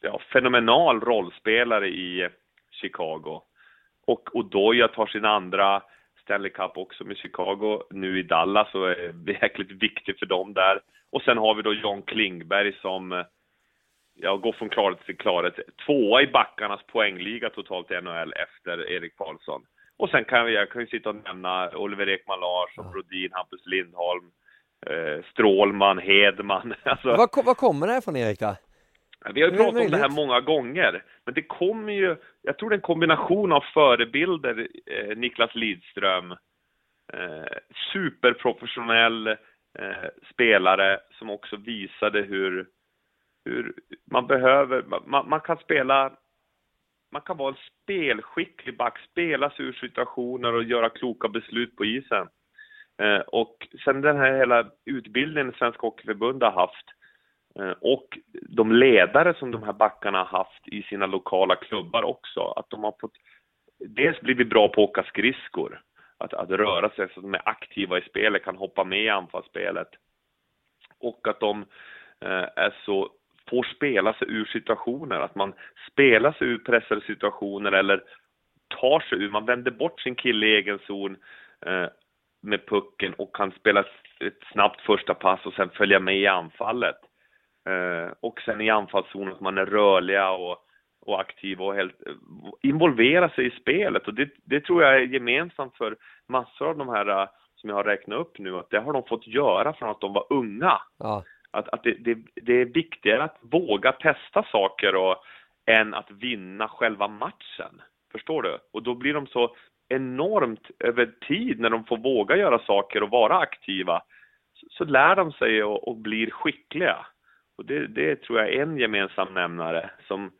ja, fenomenal rollspelare i Chicago. Och Odoja tar sin andra Stanley Cup också med Chicago nu i Dallas och är jäkligt viktig för dem där. Och sen har vi då John Klingberg som ja, går från klarhet till klarhet. Tvåa i backarnas poängliga totalt i NHL efter Erik Karlsson. Och sen kan jag, kan ju sitta och nämna Oliver Ekman Larsson, Brodin, Hampus Lindholm, eh, Strålman, Hedman. Alltså, var, var kommer det här från Erik då? Vi har ju pratat om det här många gånger, men det kommer ju, jag tror det är en kombination av förebilder, eh, Niklas Lidström, eh, superprofessionell eh, spelare som också visade hur, hur man behöver, man, man, kan spela, man kan vara en spelskicklig back, spela sig ur situationer och göra kloka beslut på isen. Eh, och sen den här hela utbildningen Svenska Hockeyförbundet har haft, Eh, och de ledare som de här backarna har haft i sina lokala klubbar också, att de har fått dels blivit bra på att åka skridskor, att, att röra sig så att de är aktiva i spelet, kan hoppa med i anfallsspelet. Och att de eh, är så, får spela sig ur situationer, att man spelar sig ur pressade situationer eller tar sig ur, man vänder bort sin kille i egen zon eh, med pucken och kan spela ett snabbt första pass och sen följa med i anfallet. Eh, och sen i anfallszonen att man är rörliga och, och aktiva och helt involvera sig i spelet. Och det, det tror jag är gemensamt för massor av de här eh, som jag har räknat upp nu, att det har de fått göra från att de var unga. Ja. Att, att det, det, det, är viktigare att våga testa saker och, än att vinna själva matchen. Förstår du? Och då blir de så enormt över tid när de får våga göra saker och vara aktiva. Så, så lär de sig och, och blir skickliga. Och det, det tror jag är en gemensam nämnare som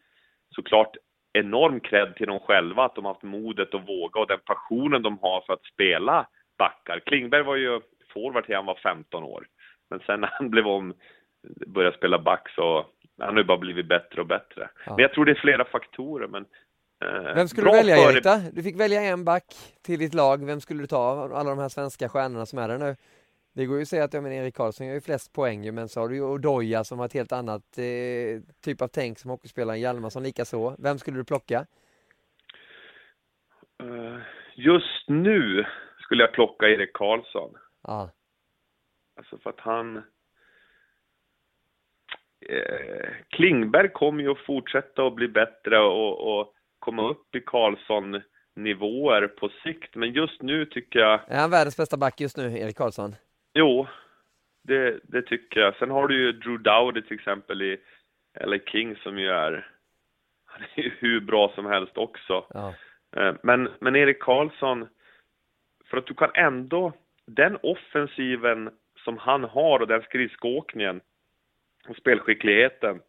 såklart enorm cred till dem själva att de har haft modet att våga och den passionen de har för att spela backar. Klingberg var ju forward till han var 15 år. Men sen när han blev om, började spela back så han har ju bara blivit bättre och bättre. Ja. Men jag tror det är flera faktorer men eh, Vem skulle du välja före... Erik då? Du fick välja en back till ditt lag. Vem skulle du ta av alla de här svenska stjärnorna som är där nu? Det går ju att säga att jag menar, Erik Karlsson gör ju flest poäng men så har du ju Odoja som har ett helt annat eh, typ av tänk som hockeyspelaren Hjalmarsson lika så. Vem skulle du plocka? Uh, just nu skulle jag plocka Erik Karlsson. Ja. Alltså för att han... Eh, Klingberg kommer ju att fortsätta att bli bättre och, och komma upp i Karlsson nivåer på sikt, men just nu tycker jag... Är han världens bästa back just nu, Erik Karlsson? Jo, det, det tycker jag. Sen har du ju Drew Dowdy till exempel i LA King som ju är, han är ju hur bra som helst också. Ja. Eh, men, men Erik Karlsson, för att du kan ändå, den offensiven som han har och den skridskoåkningen och spelskickligheten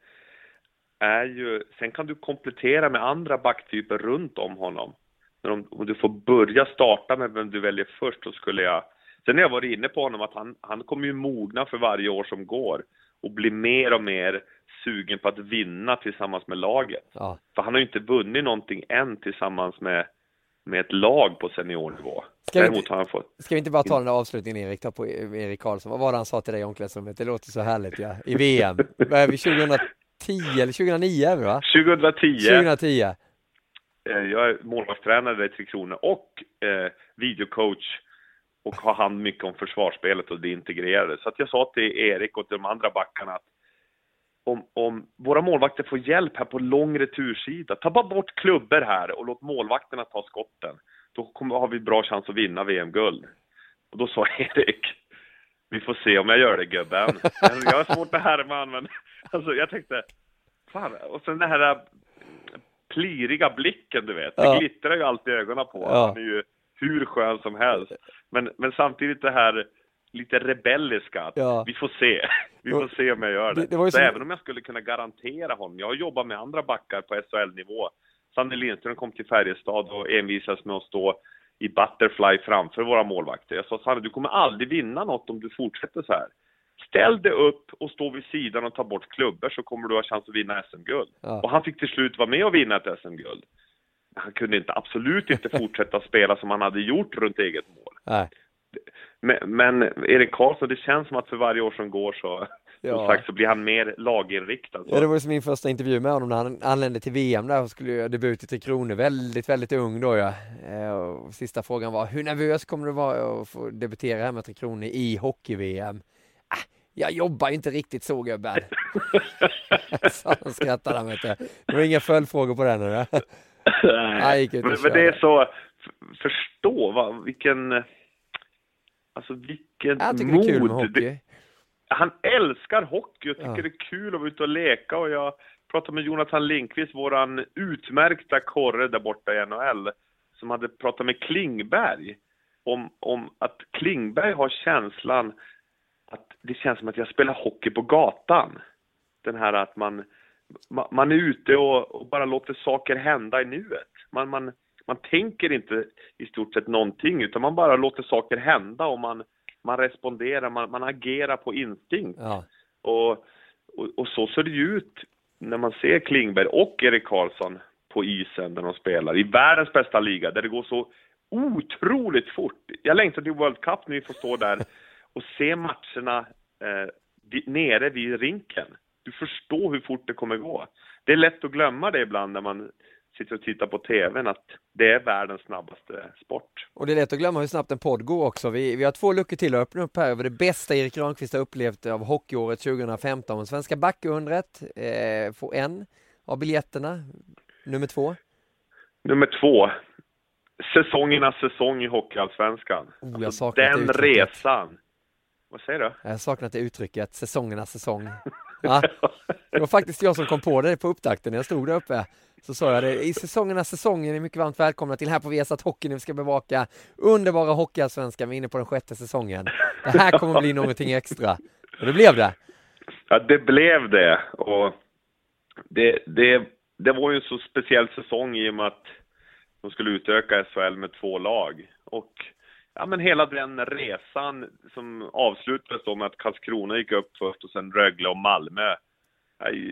är ju, sen kan du komplettera med andra backtyper runt om honom. När de, om du får börja starta med vem du väljer först, så skulle jag... Sen har jag varit inne på honom att han, han kommer ju mogna för varje år som går och bli mer och mer sugen på att vinna tillsammans med laget. Ja. För han har ju inte vunnit någonting än tillsammans med, med ett lag på seniornivå. Ska vi inte- han fått... Ska vi inte bara ta den där avslutningen Erik, ta på Erik Karlsson. Vad var det han sa till dig i omklädningsrummet? Det låter så härligt ja. I VM. Vad är vi 2010 eller 2009 är vi va? 2010, 2010. eh, jag är målvaktstränare i Tre Kronor och eh, videocoach och har hand mycket om försvarsspelet och det integrerade. Så att jag sa till Erik och till de andra backarna att om, om våra målvakter får hjälp här på lång retursida, ta bara bort klubbor här och låt målvakterna ta skotten. Då kommer, har vi bra chans att vinna VM-guld. Och då sa Erik, vi får se om jag gör det gubben. Jag har svårt att härma men alltså jag tänkte, fan, och sen det här pliriga blicken du vet, Ja. det glittrar ju alltid i ögonen på Ja. Han är ju hur skön som helst. Men, men samtidigt det här lite rebelliska, Ja. vi får se. Vi får se om jag gör det. Det- det så även om jag skulle kunna garantera honom, jag har jobbat med andra backar på SHL-nivå. Sanne Lindström kom till Färjestad och envisades med att stå i butterfly framför våra målvakter. Jag sa Sanne, du kommer aldrig vinna något om du fortsätter så här. Ställ dig upp och stå vid sidan och ta bort klubbor så kommer du ha chans att vinna SM-guld. Ja. Och han fick till slut vara med och vinna ett SM-guld. Han kunde inte, absolut inte fortsätta spela som han hade gjort runt eget mål. Nej. Men, men Erik Karlsson, det känns som att för varje år som går så, Ja. som sagt, så blir han mer laginriktad. Ja, det var ju som min första intervju med honom när han anlände till VM där och skulle göra debut i Tre Kronor. Väldigt, väldigt ung då ja. Eh, Och sista frågan var, hur nervös kommer du vara att få debutera här med Tre Kronor i hockey-VM? Ah, jag jobbar ju inte riktigt så gubben. Så han skrattade han vet du. Det var inga följdfrågor på den eller? Och men, men det är så, förstå va, vilken, alltså vilken Jag tycker det är kul med mod. hockey. Det, han älskar hockey och tycker Ja. det är kul att vara ute och leka och jag pratade med Jonathan Lindqvist, våran utmärkta korre där borta i NHL, som hade pratat med Klingberg om, om att Klingberg har känslan att det känns som att jag spelar hockey på gatan. Den här att man, man, är ute och, och bara låter saker hända i nuet. Man, man, man tänker inte i stort sett någonting utan man bara låter saker hända och man, man responderar, man, man agerar på instinkt. Ja, Och, och, och så ser det ju ut när man ser Klingberg och Erik Karlsson på isen när de spelar i världens bästa liga där det går så otroligt fort. Jag längtar till World Cup när vi får stå där och se matcherna eh, nere vid rinken. Du förstår hur fort det kommer gå. Det är lätt att glömma det ibland när man sitter och tittar på TVn att det är världens snabbaste sport. och det är lätt att glömma hur snabbt en podd går också. Vi, vi har två luckor till att öppna upp här över det bästa Erik Granqvist har upplevt av hockeyåret 2015. Svenska backundret eh, får en av biljetterna. Nummer två. Nummer två. Säsongernas säsong i Hockeyallsvenskan. Oh, jag Alltså, den resan. Vad säger du? Jag har saknat det uttrycket, säsongernas säsong. Ja, det var faktiskt jag som kom på det på upptakten när jag stod där uppe. Så sa jag det, i säsongernas säsong är ni mycket varmt välkomna till här på Viasat Hockey när vi ska bevaka underbara Hockeyallsvenskan. Vi är inne på den sjätte säsongen. Det här kommer bli någonting extra. Och det blev det. Ja, det blev det. Och det, det, det var ju en så speciell säsong i och med att de skulle utöka SHL med två lag. Och ja, men hela den resan som avslutades då med att Karlskrona gick upp först och sen Rögle och Malmö.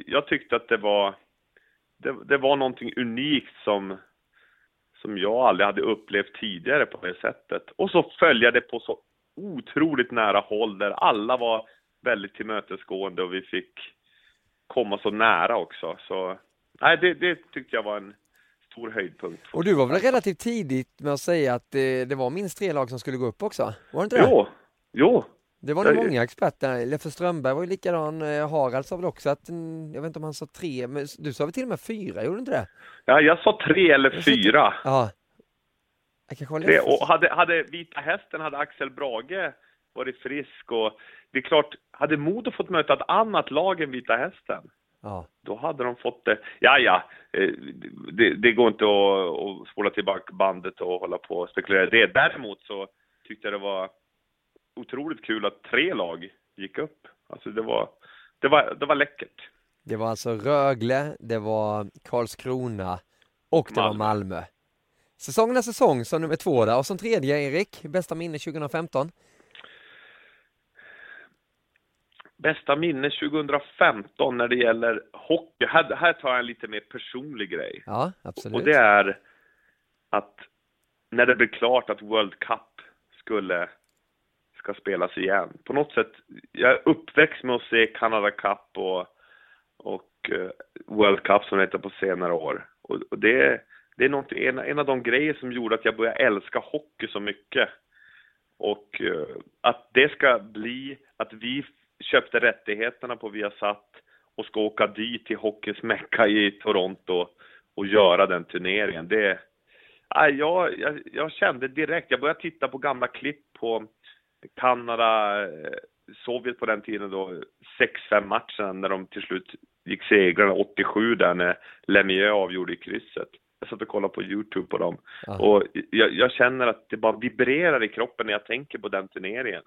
Jag tyckte att det var, det, det var någonting unikt som, som jag aldrig hade upplevt tidigare på det sättet. Och så följa det på så otroligt nära håll där alla var väldigt tillmötesgående och vi fick komma så nära också. Så nej, det, det tyckte jag var en stor höjdpunkt. Och du var väl relativt tidigt med att säga att det, det var minst tre lag som skulle gå upp också? Var det inte det? Jo, jo. Det var nog Jag- många experter. Leffe Strömberg var ju likadan. Eh, Harald sa väl också att, mm, jag vet inte om han sa tre, men du sa väl till och med fyra, gjorde du inte det? Ja, jag sa tre eller Jag fyra. Ja. Leffe. Och hade, hade Vita Hästen, hade Axel Brage varit frisk och det är klart, hade Modo fått möta ett annat lag än Vita Hästen, Ja. då hade de fått det. Ja, ja, eh, det, det går inte att, att spola tillbaka bandet och hålla på och spekulera det. Däremot så tyckte jag det var otroligt kul att tre lag gick upp. Alltså det var, det var, det var läckert. Det var alltså Rögle, det var Karlskrona och det var Malmö. Säsongen är säsong som nummer två där och som tredje Erik, bästa minne 2015? Bästa minne 2015 när det gäller hockey. Här, här tar jag en lite mer personlig grej. Ja, absolut. Och det är att när det blev klart att World Cup skulle ska spelas igen. På något sätt, jag är uppväxt med att se Canada Cup och, och uh, World Cup som det heter på senare år. Och, och det, det är en, en av de grejer som gjorde att jag började älska hockey så mycket. Och uh, att det ska bli, att vi köpte rättigheterna på Viasat och ska åka dit till hockeyns mecka i Toronto och göra den turneringen. Det, jag, jag, jag kände direkt, jag började titta på gamla klipp på Kanada, eh, Sovjet på den tiden då, 6-5 matchen när de till slut gick segrarna 87 där när Lemieux avgjorde i krysset. Jag satt och kollade på Youtube på dem. Ja. Och jag, jag, känner att det bara vibrerar i kroppen när jag tänker på den turneringen.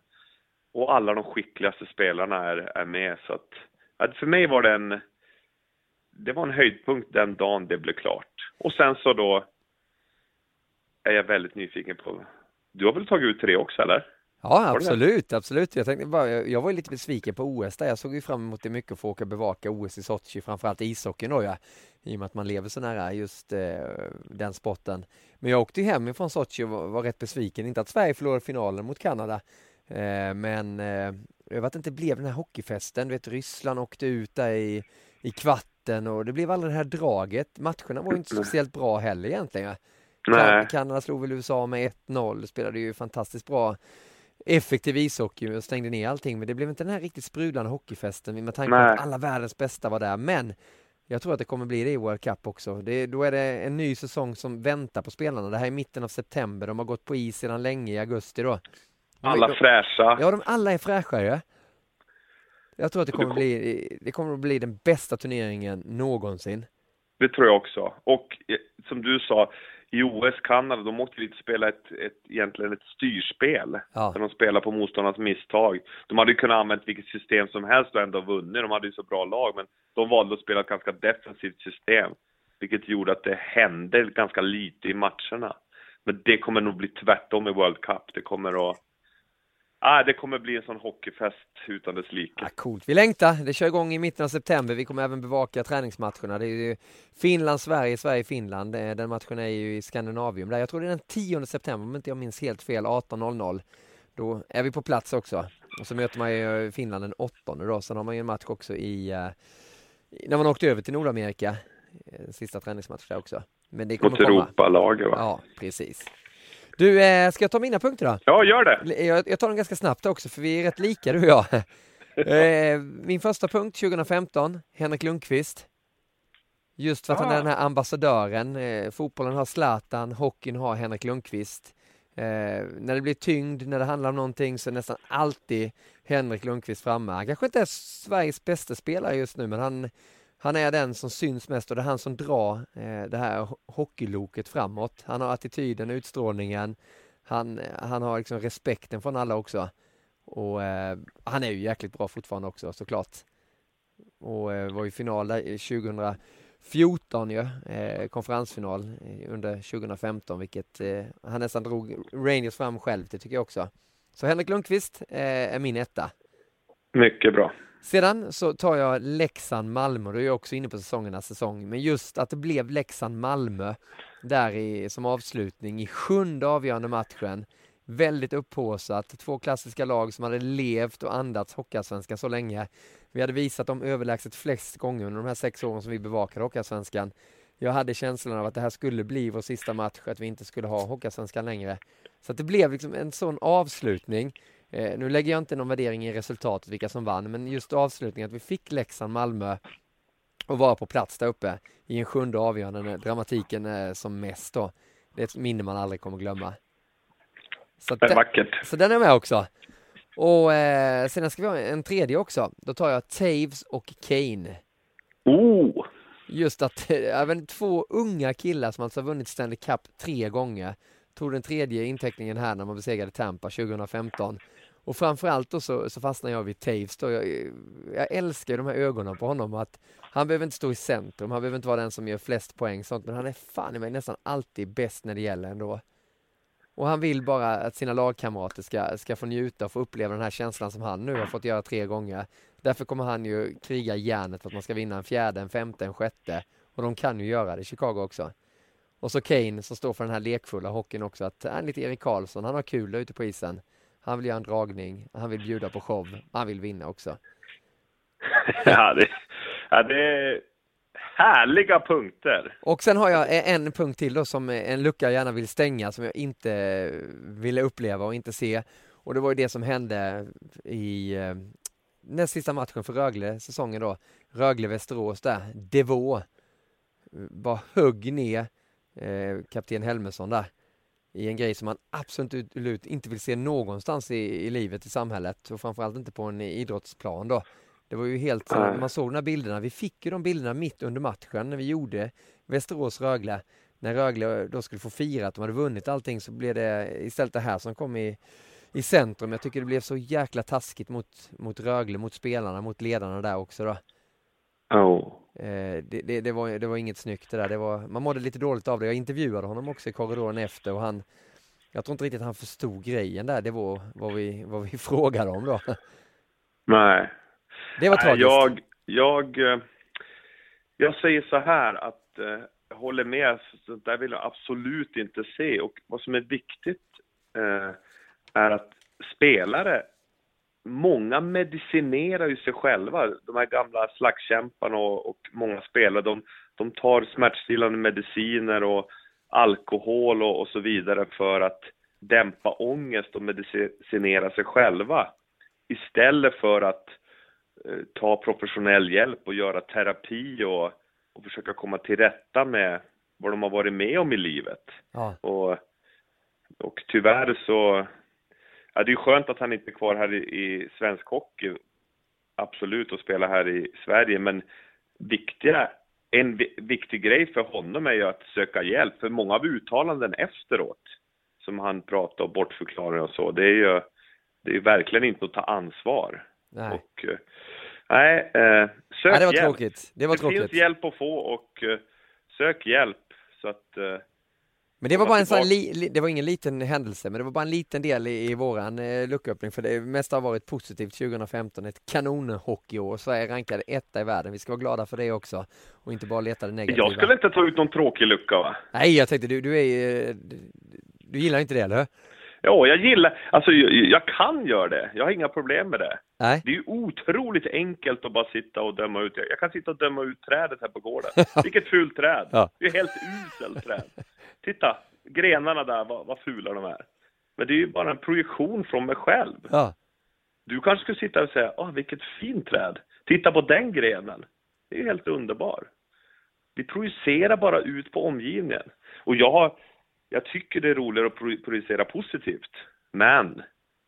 Och alla de skickligaste spelarna är, är med så att, att för mig var det en det var en höjdpunkt den dagen det blev klart. Och sen så då är jag väldigt nyfiken på, du har väl tagit ut tre också eller? Ja, absolut, absolut. Jag, tänkte bara, jag var lite besviken på OS där. Jag såg ju fram emot det mycket att få åka bevaka OS i Sochi, framförallt ishockeyn då ja. I och med att man lever så nära just eh, den sporten. Men jag åkte hem ifrån Sochi och var, var rätt besviken. Inte att Sverige förlorade finalen mot Kanada. Eh, men eh, över att det inte blev den här hockeyfesten. Du vet, Ryssland åkte ut där i, i kvarten och det blev aldrig det här draget. Matcherna var ju inte speciellt bra heller egentligen. Nej. Kanada slog väl USA med 1-0, spelade ju fantastiskt bra effektiv ishockey och stängde ner allting men det blev inte den här riktigt sprudlande hockeyfesten med tanke på att alla världens bästa var där men jag tror att det kommer bli det i World Cup också. Det, då är det en ny säsong som väntar på spelarna. Det här är mitten av september. De har gått på is sedan länge i augusti då. Alla fräscha. Ja, de alla är fräschare. Jag tror att det kommer, bli, det kommer att bli den bästa turneringen någonsin. Det tror jag också. Och eh, som du sa, i OS Kanada, de åkte dit och spela ett, ett, egentligen ett styrspel. Ja. Där de spelar på motståndarnas misstag. De hade ju kunnat använda vilket system som helst och ändå vunnit. De hade ju så bra lag, men de valde att spela ett ganska defensivt system. Vilket gjorde att det hände ganska lite i matcherna. Men det kommer nog bli tvärtom i World Cup. Det kommer att Ah, det kommer bli en sån hockeyfest utan dess like. Ah, coolt. Vi längtar. Det kör igång i mitten av september. Vi kommer även bevaka träningsmatcherna. Det är ju Finland-Sverige, Sverige-Finland. Eh, den matchen är ju i Skandinavium. Där jag tror det är den 10 september, om inte jag minns helt fel, 18.00. Då är vi på plats också. Och så möter man ju Finland den 8 då. Sen har man ju en match också i, uh, när man åkte över till Nordamerika. Eh, sista träningsmatch där också. Men det kommer Mot Europalaget va? Ja, precis. Du, eh, ska jag ta mina punkter då? Ja, gör det. Jag, jag tar dem ganska snabbt också, för vi är rätt lika du och jag. eh, min första punkt 2015, Henrik Lundqvist. Just för att ah. han är ah. den här ambassadören. Eh, fotbollen har Zlatan, hockeyn har Henrik Lundqvist. Eh, när det blir tyngd, när det handlar om någonting så är nästan alltid Henrik Lundqvist framme. Han kanske inte är Sveriges bästa spelare just nu, men han han är den som syns mest och det är han som drar eh, det här hockeyloket framåt. Han har attityden, utstrålningen, han, han har liksom respekten från alla också. Och eh, han är ju jäkligt bra fortfarande också såklart. Och eh, var i final där 2014 ju, eh, konferensfinal eh, under 2015 vilket eh, han nästan drog Rangers fram själv, det tycker jag också. Så Henrik Lundqvist eh, är min etta. Mycket bra. Sedan så tar jag Leksand-Malmö, då är jag också inne på säsongernas säsong, men just att det blev Leksand-Malmö där i, som avslutning i sjunde avgörande matchen. Väldigt upphåsat, två klassiska lag som hade levt och andats Hockeyallsvenskan så länge. Vi hade visat dem överlägset flest gånger under de här sex åren som vi bevakade Hockeyallsvenskan. Jag hade känslan av att det här skulle bli vår sista match, att vi inte skulle ha Hockeyallsvenskan längre. Så att det blev liksom en sån avslutning Eh, nu lägger jag inte någon värdering i resultatet, vilka som vann, men just avslutningen att vi fick Leksand-Malmö och vara på plats där uppe i en sjunde avgörande när dramatiken är som mest då. Det är ett minne man aldrig kommer glömma. Så det är den, vackert. Så den är med också. Och eh, sen ska vi ha en tredje också. Då tar jag Taves och Kane. Oh! Just att även två unga killar som alltså har vunnit Stanley Cup tre gånger tog den tredje inteckningen här när man besegrade Tampa 2015. Och framförallt då så, så fastnar jag vid Taves då. Jag, jag älskar de här ögonen på honom att Han behöver inte stå i centrum, han behöver inte vara den som gör flest poäng sånt, men han är fan i mig nästan alltid bäst när det gäller ändå. Och han vill bara att sina lagkamrater ska, ska få njuta och få uppleva den här känslan som han nu har fått göra tre gånger. Därför kommer han ju kriga järnet för att man ska vinna en fjärde, en femte, en sjätte. Och de kan ju göra det i Chicago också. Och så Kane som står för den här lekfulla hockeyn också, att han är lite Erik Karlsson, han har kul där ute på isen. Han vill göra en dragning, han vill bjuda på show, han vill vinna också. ja, det, ja, det är härliga punkter. Och sen har jag en punkt till då som en lucka jag gärna vill stänga som jag inte ville uppleva och inte se. Och det var ju det som hände i eh, näst sista matchen för Rögle säsongen då. Rögle-Västerås där, Devå bara högg ner eh, kapten Helmersson där i en grej som man absolut inte vill se någonstans i, i livet i samhället och framförallt inte på en idrottsplan då. Det var ju helt, man såg de här bilderna, vi fick ju de bilderna mitt under matchen när vi gjorde Västerås-Rögle. När Rögle då skulle få fira att de hade vunnit allting så blev det istället det här som kom i, i centrum. Jag tycker det blev så jäkla taskigt mot, mot Rögle, mot spelarna, mot ledarna där också då. Oh. Eh, det, det, det, var, det var inget snyggt det där. Det var, man mådde lite dåligt av det. Jag intervjuade honom också i korridoren efter och han jag tror inte riktigt han förstod grejen där. Det var vad vi, vad vi frågade om då. Nej. Det var tragiskt. Jag, jag, eh, jag säger så här att eh, jag håller med. Så där vill jag absolut inte se. Och vad som är viktigt eh, är att spelare många medicinerar ju sig själva. De här gamla slagskämparna och, och många spelare, de, de tar smärtstillande mediciner och alkohol och, och, så vidare för att dämpa ångest och medicinera sig själva. Istället för att eh, ta professionell hjälp och göra terapi och, och försöka komma till rätta med vad de har varit med om i livet. Ja. Och, och tyvärr så Ja, det är skönt att han inte är kvar här i, i svensk hockey, absolut, och spelar här i Sverige, men viktiga, en viktig grej för honom är ju att söka hjälp, för många av uttalanden efteråt, som han pratar och bortförklarar och så, det är ju, det är verkligen inte att ta ansvar. Nej. Och, eh, nej, eh, sök Nej, det var hjälp. tråkigt. Det var det tråkigt. finns hjälp att få och eh, sök hjälp så att eh, Men det var bara en sån li, li, det var ingen liten händelse, men det var bara en liten del i, i våran eh, lucköppning, för det mesta har varit positivt 2015, ett kanonhockeyår. Sverige rankade etta i världen, vi ska vara glada för det också och inte bara leta det negativa. jag skulle inte ta ut någon tråkig lucka va? Nej, jag tänkte du, du är eh, du gillar inte det, eller hur? Ja, jag gillar, alltså jag, jag kan göra det. Jag har inga problem med det. Nej? Det är ju otroligt enkelt att bara sitta och döma ut. Jag kan sitta och döma ut trädet här på gården. Vilket fult träd. Ja. Det är helt uselt träd. Titta, grenarna där, vad, vad fula de är. Men det är ju bara en projektion från mig själv. Ja. Du kanske skulle sitta och säga, åh vilket fint träd. Titta på den grenen. Det är ju helt underbar. Vi projicerar bara ut på omgivningen. Och jag, har- jag tycker det är roligare att pro- projicera positivt. Men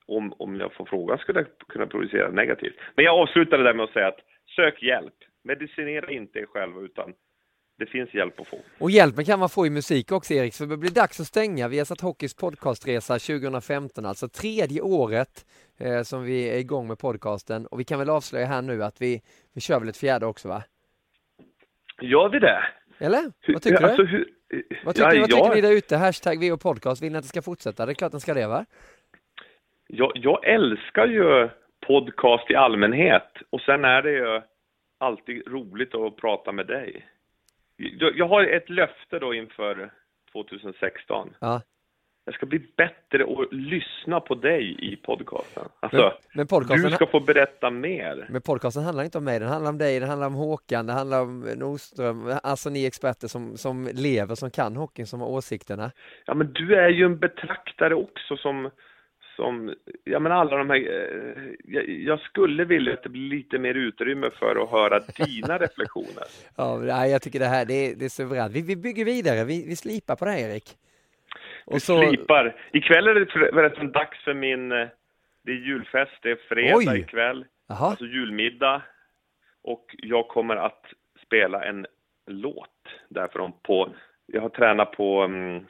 om, om jag får frågan skulle jag kunna projicera negativt. Men jag avslutade där med att säga att sök hjälp. Medicinera inte er själva utan det finns hjälp att få. Och hjälpen kan man få i musik också Erik, för det blir dags att stänga. Vi har satt Hockeys podcastresa 2015, alltså tredje året eh, som vi är igång med podcasten. Och vi kan väl avslöja här nu att vi, vi kör väl ett fjärde också va? Gör vi det? Eller? Vad tycker alltså, du? Hur, Vad tycker, ja, vad tycker jag- ni där ute? Hashtag VO podcast, vill ni att det ska fortsätta? Det är klart den ska det va? Jag, jag älskar ju podcast i allmänhet och sen är det ju alltid roligt att prata med dig. Jag, jag har ett löfte då inför 2016. Ja. Jag ska bli bättre och lyssna på dig i podcasten. Men, Alltså, men, podcasten, du ska få berätta mer. men podcasten handlar inte om mig, den handlar om dig, den handlar om Håkan, det handlar om Nordström, alltså ni experter som, som lever, som kan hockeyn, som har åsikterna. Ja, men du är ju en betraktare också som, som ja men alla de här, eh, jag, jag skulle vilja att det blir lite mer utrymme för att höra dina reflektioner. Ja, jag tycker det här det är, det är suveränt. Vi, vi bygger vidare, vi, vi slipar på det här Erik. Och så, slipar. Ikväll är det för- förresten dags för min, eh, det är julfest, det är fredag Oj. ikväll, jaha, alltså julmiddag. Och jag kommer att spela en låt därför om på, jag har tränat på um,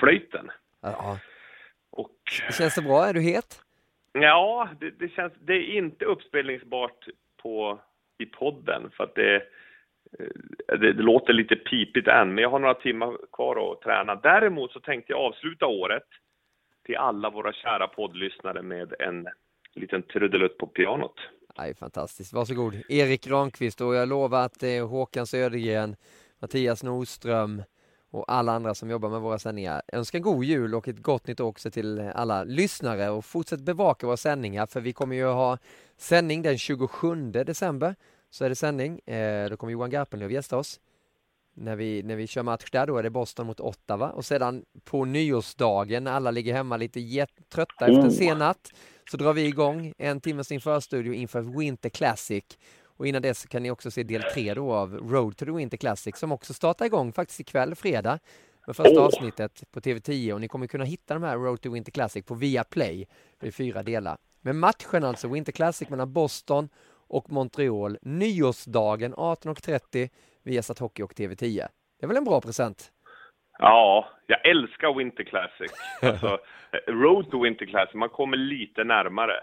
flöjten. Och känns det bra? Är du het? Ja, det, det känns, det är inte uppspelningsbart på, i podden för att det, Eh, det, det, låter lite pipigt än, men jag har några timmar kvar att träna. Däremot så tänkte jag avsluta året till alla våra kära poddlyssnare med en liten trudelutt på pianot. Nej, fantastiskt. Varsågod. Erik Granqvist och jag lovar att det är Håkan Södergren, Mattias Nordström och alla andra som jobbar med våra sändningar. Jag önskar god jul och ett gott nytt år också till alla lyssnare och fortsätt bevaka våra sändningar för vi kommer ju ha sändning den 27 december. Så är det sändning. Eh, då kommer Johan Garpenlöv gästa oss. När vi, när vi kör match där, då är det Boston mot Ottawa och sedan på nyårsdagen när alla ligger hemma lite trötta efter en sen natt så drar vi igång en timmes införstudio inför Winter Classic. Och innan dess kan ni också se del tre då av Road to the Winter Classic som också startar igång faktiskt ikväll, fredag, med första oh. avsnittet på TV10 och ni kommer kunna hitta de här Road to Winter Classic på Viaplay. Är fyra delar. Men matchen alltså, Winter Classic mellan Boston och Montreal nyårsdagen 18.30 Viasat Hockey och TV10. Det är väl en bra present? Ja, jag älskar Winter Classic. Alltså, Road to Winter Classic, man kommer lite närmare.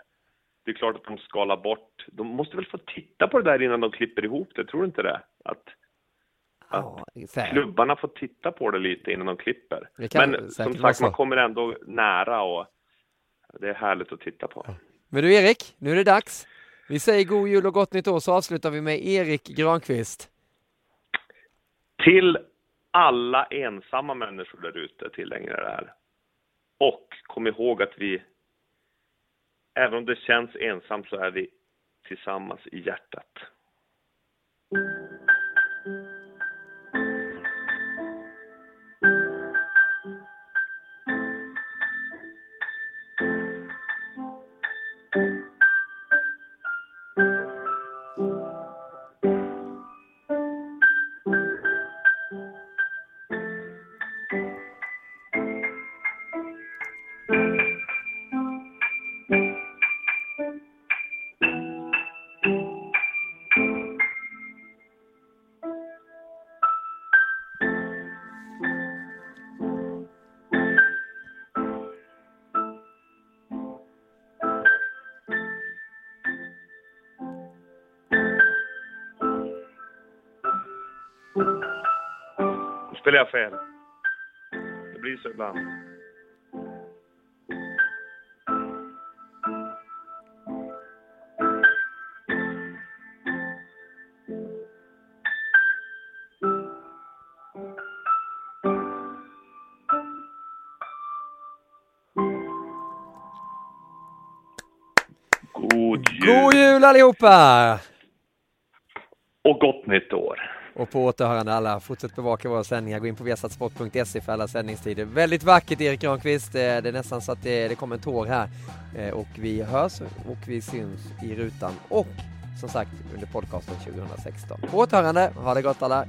Det är klart att de skalar bort. De måste väl få titta på det där innan de klipper ihop det, tror du inte det? Att, att ja, klubbarna får titta på det lite innan de klipper. Men som sagt, man kommer ändå nära och det är härligt att titta på. Men du Erik, nu är det dags. Vi säger god jul och gott nytt år så avslutar vi med Erik Granqvist. Till alla ensamma människor där ute tillägnar det här. Och kom ihåg att vi, även om det känns ensamt så är vi tillsammans i hjärtat. Jag fel. Det blir så ibland. God jul! God jul allihopa! Och gott nytt år! Och på återhörande alla, fortsätt bevaka våra sändningar, gå in på viasatsport.se för alla sändningstider. Väldigt vackert Erik Granqvist, eh, det är nästan så att det, det kommer en tår här. Eh, och vi hörs och vi syns i rutan och som sagt under podcasten 2016. På återhörande, ha det gott alla!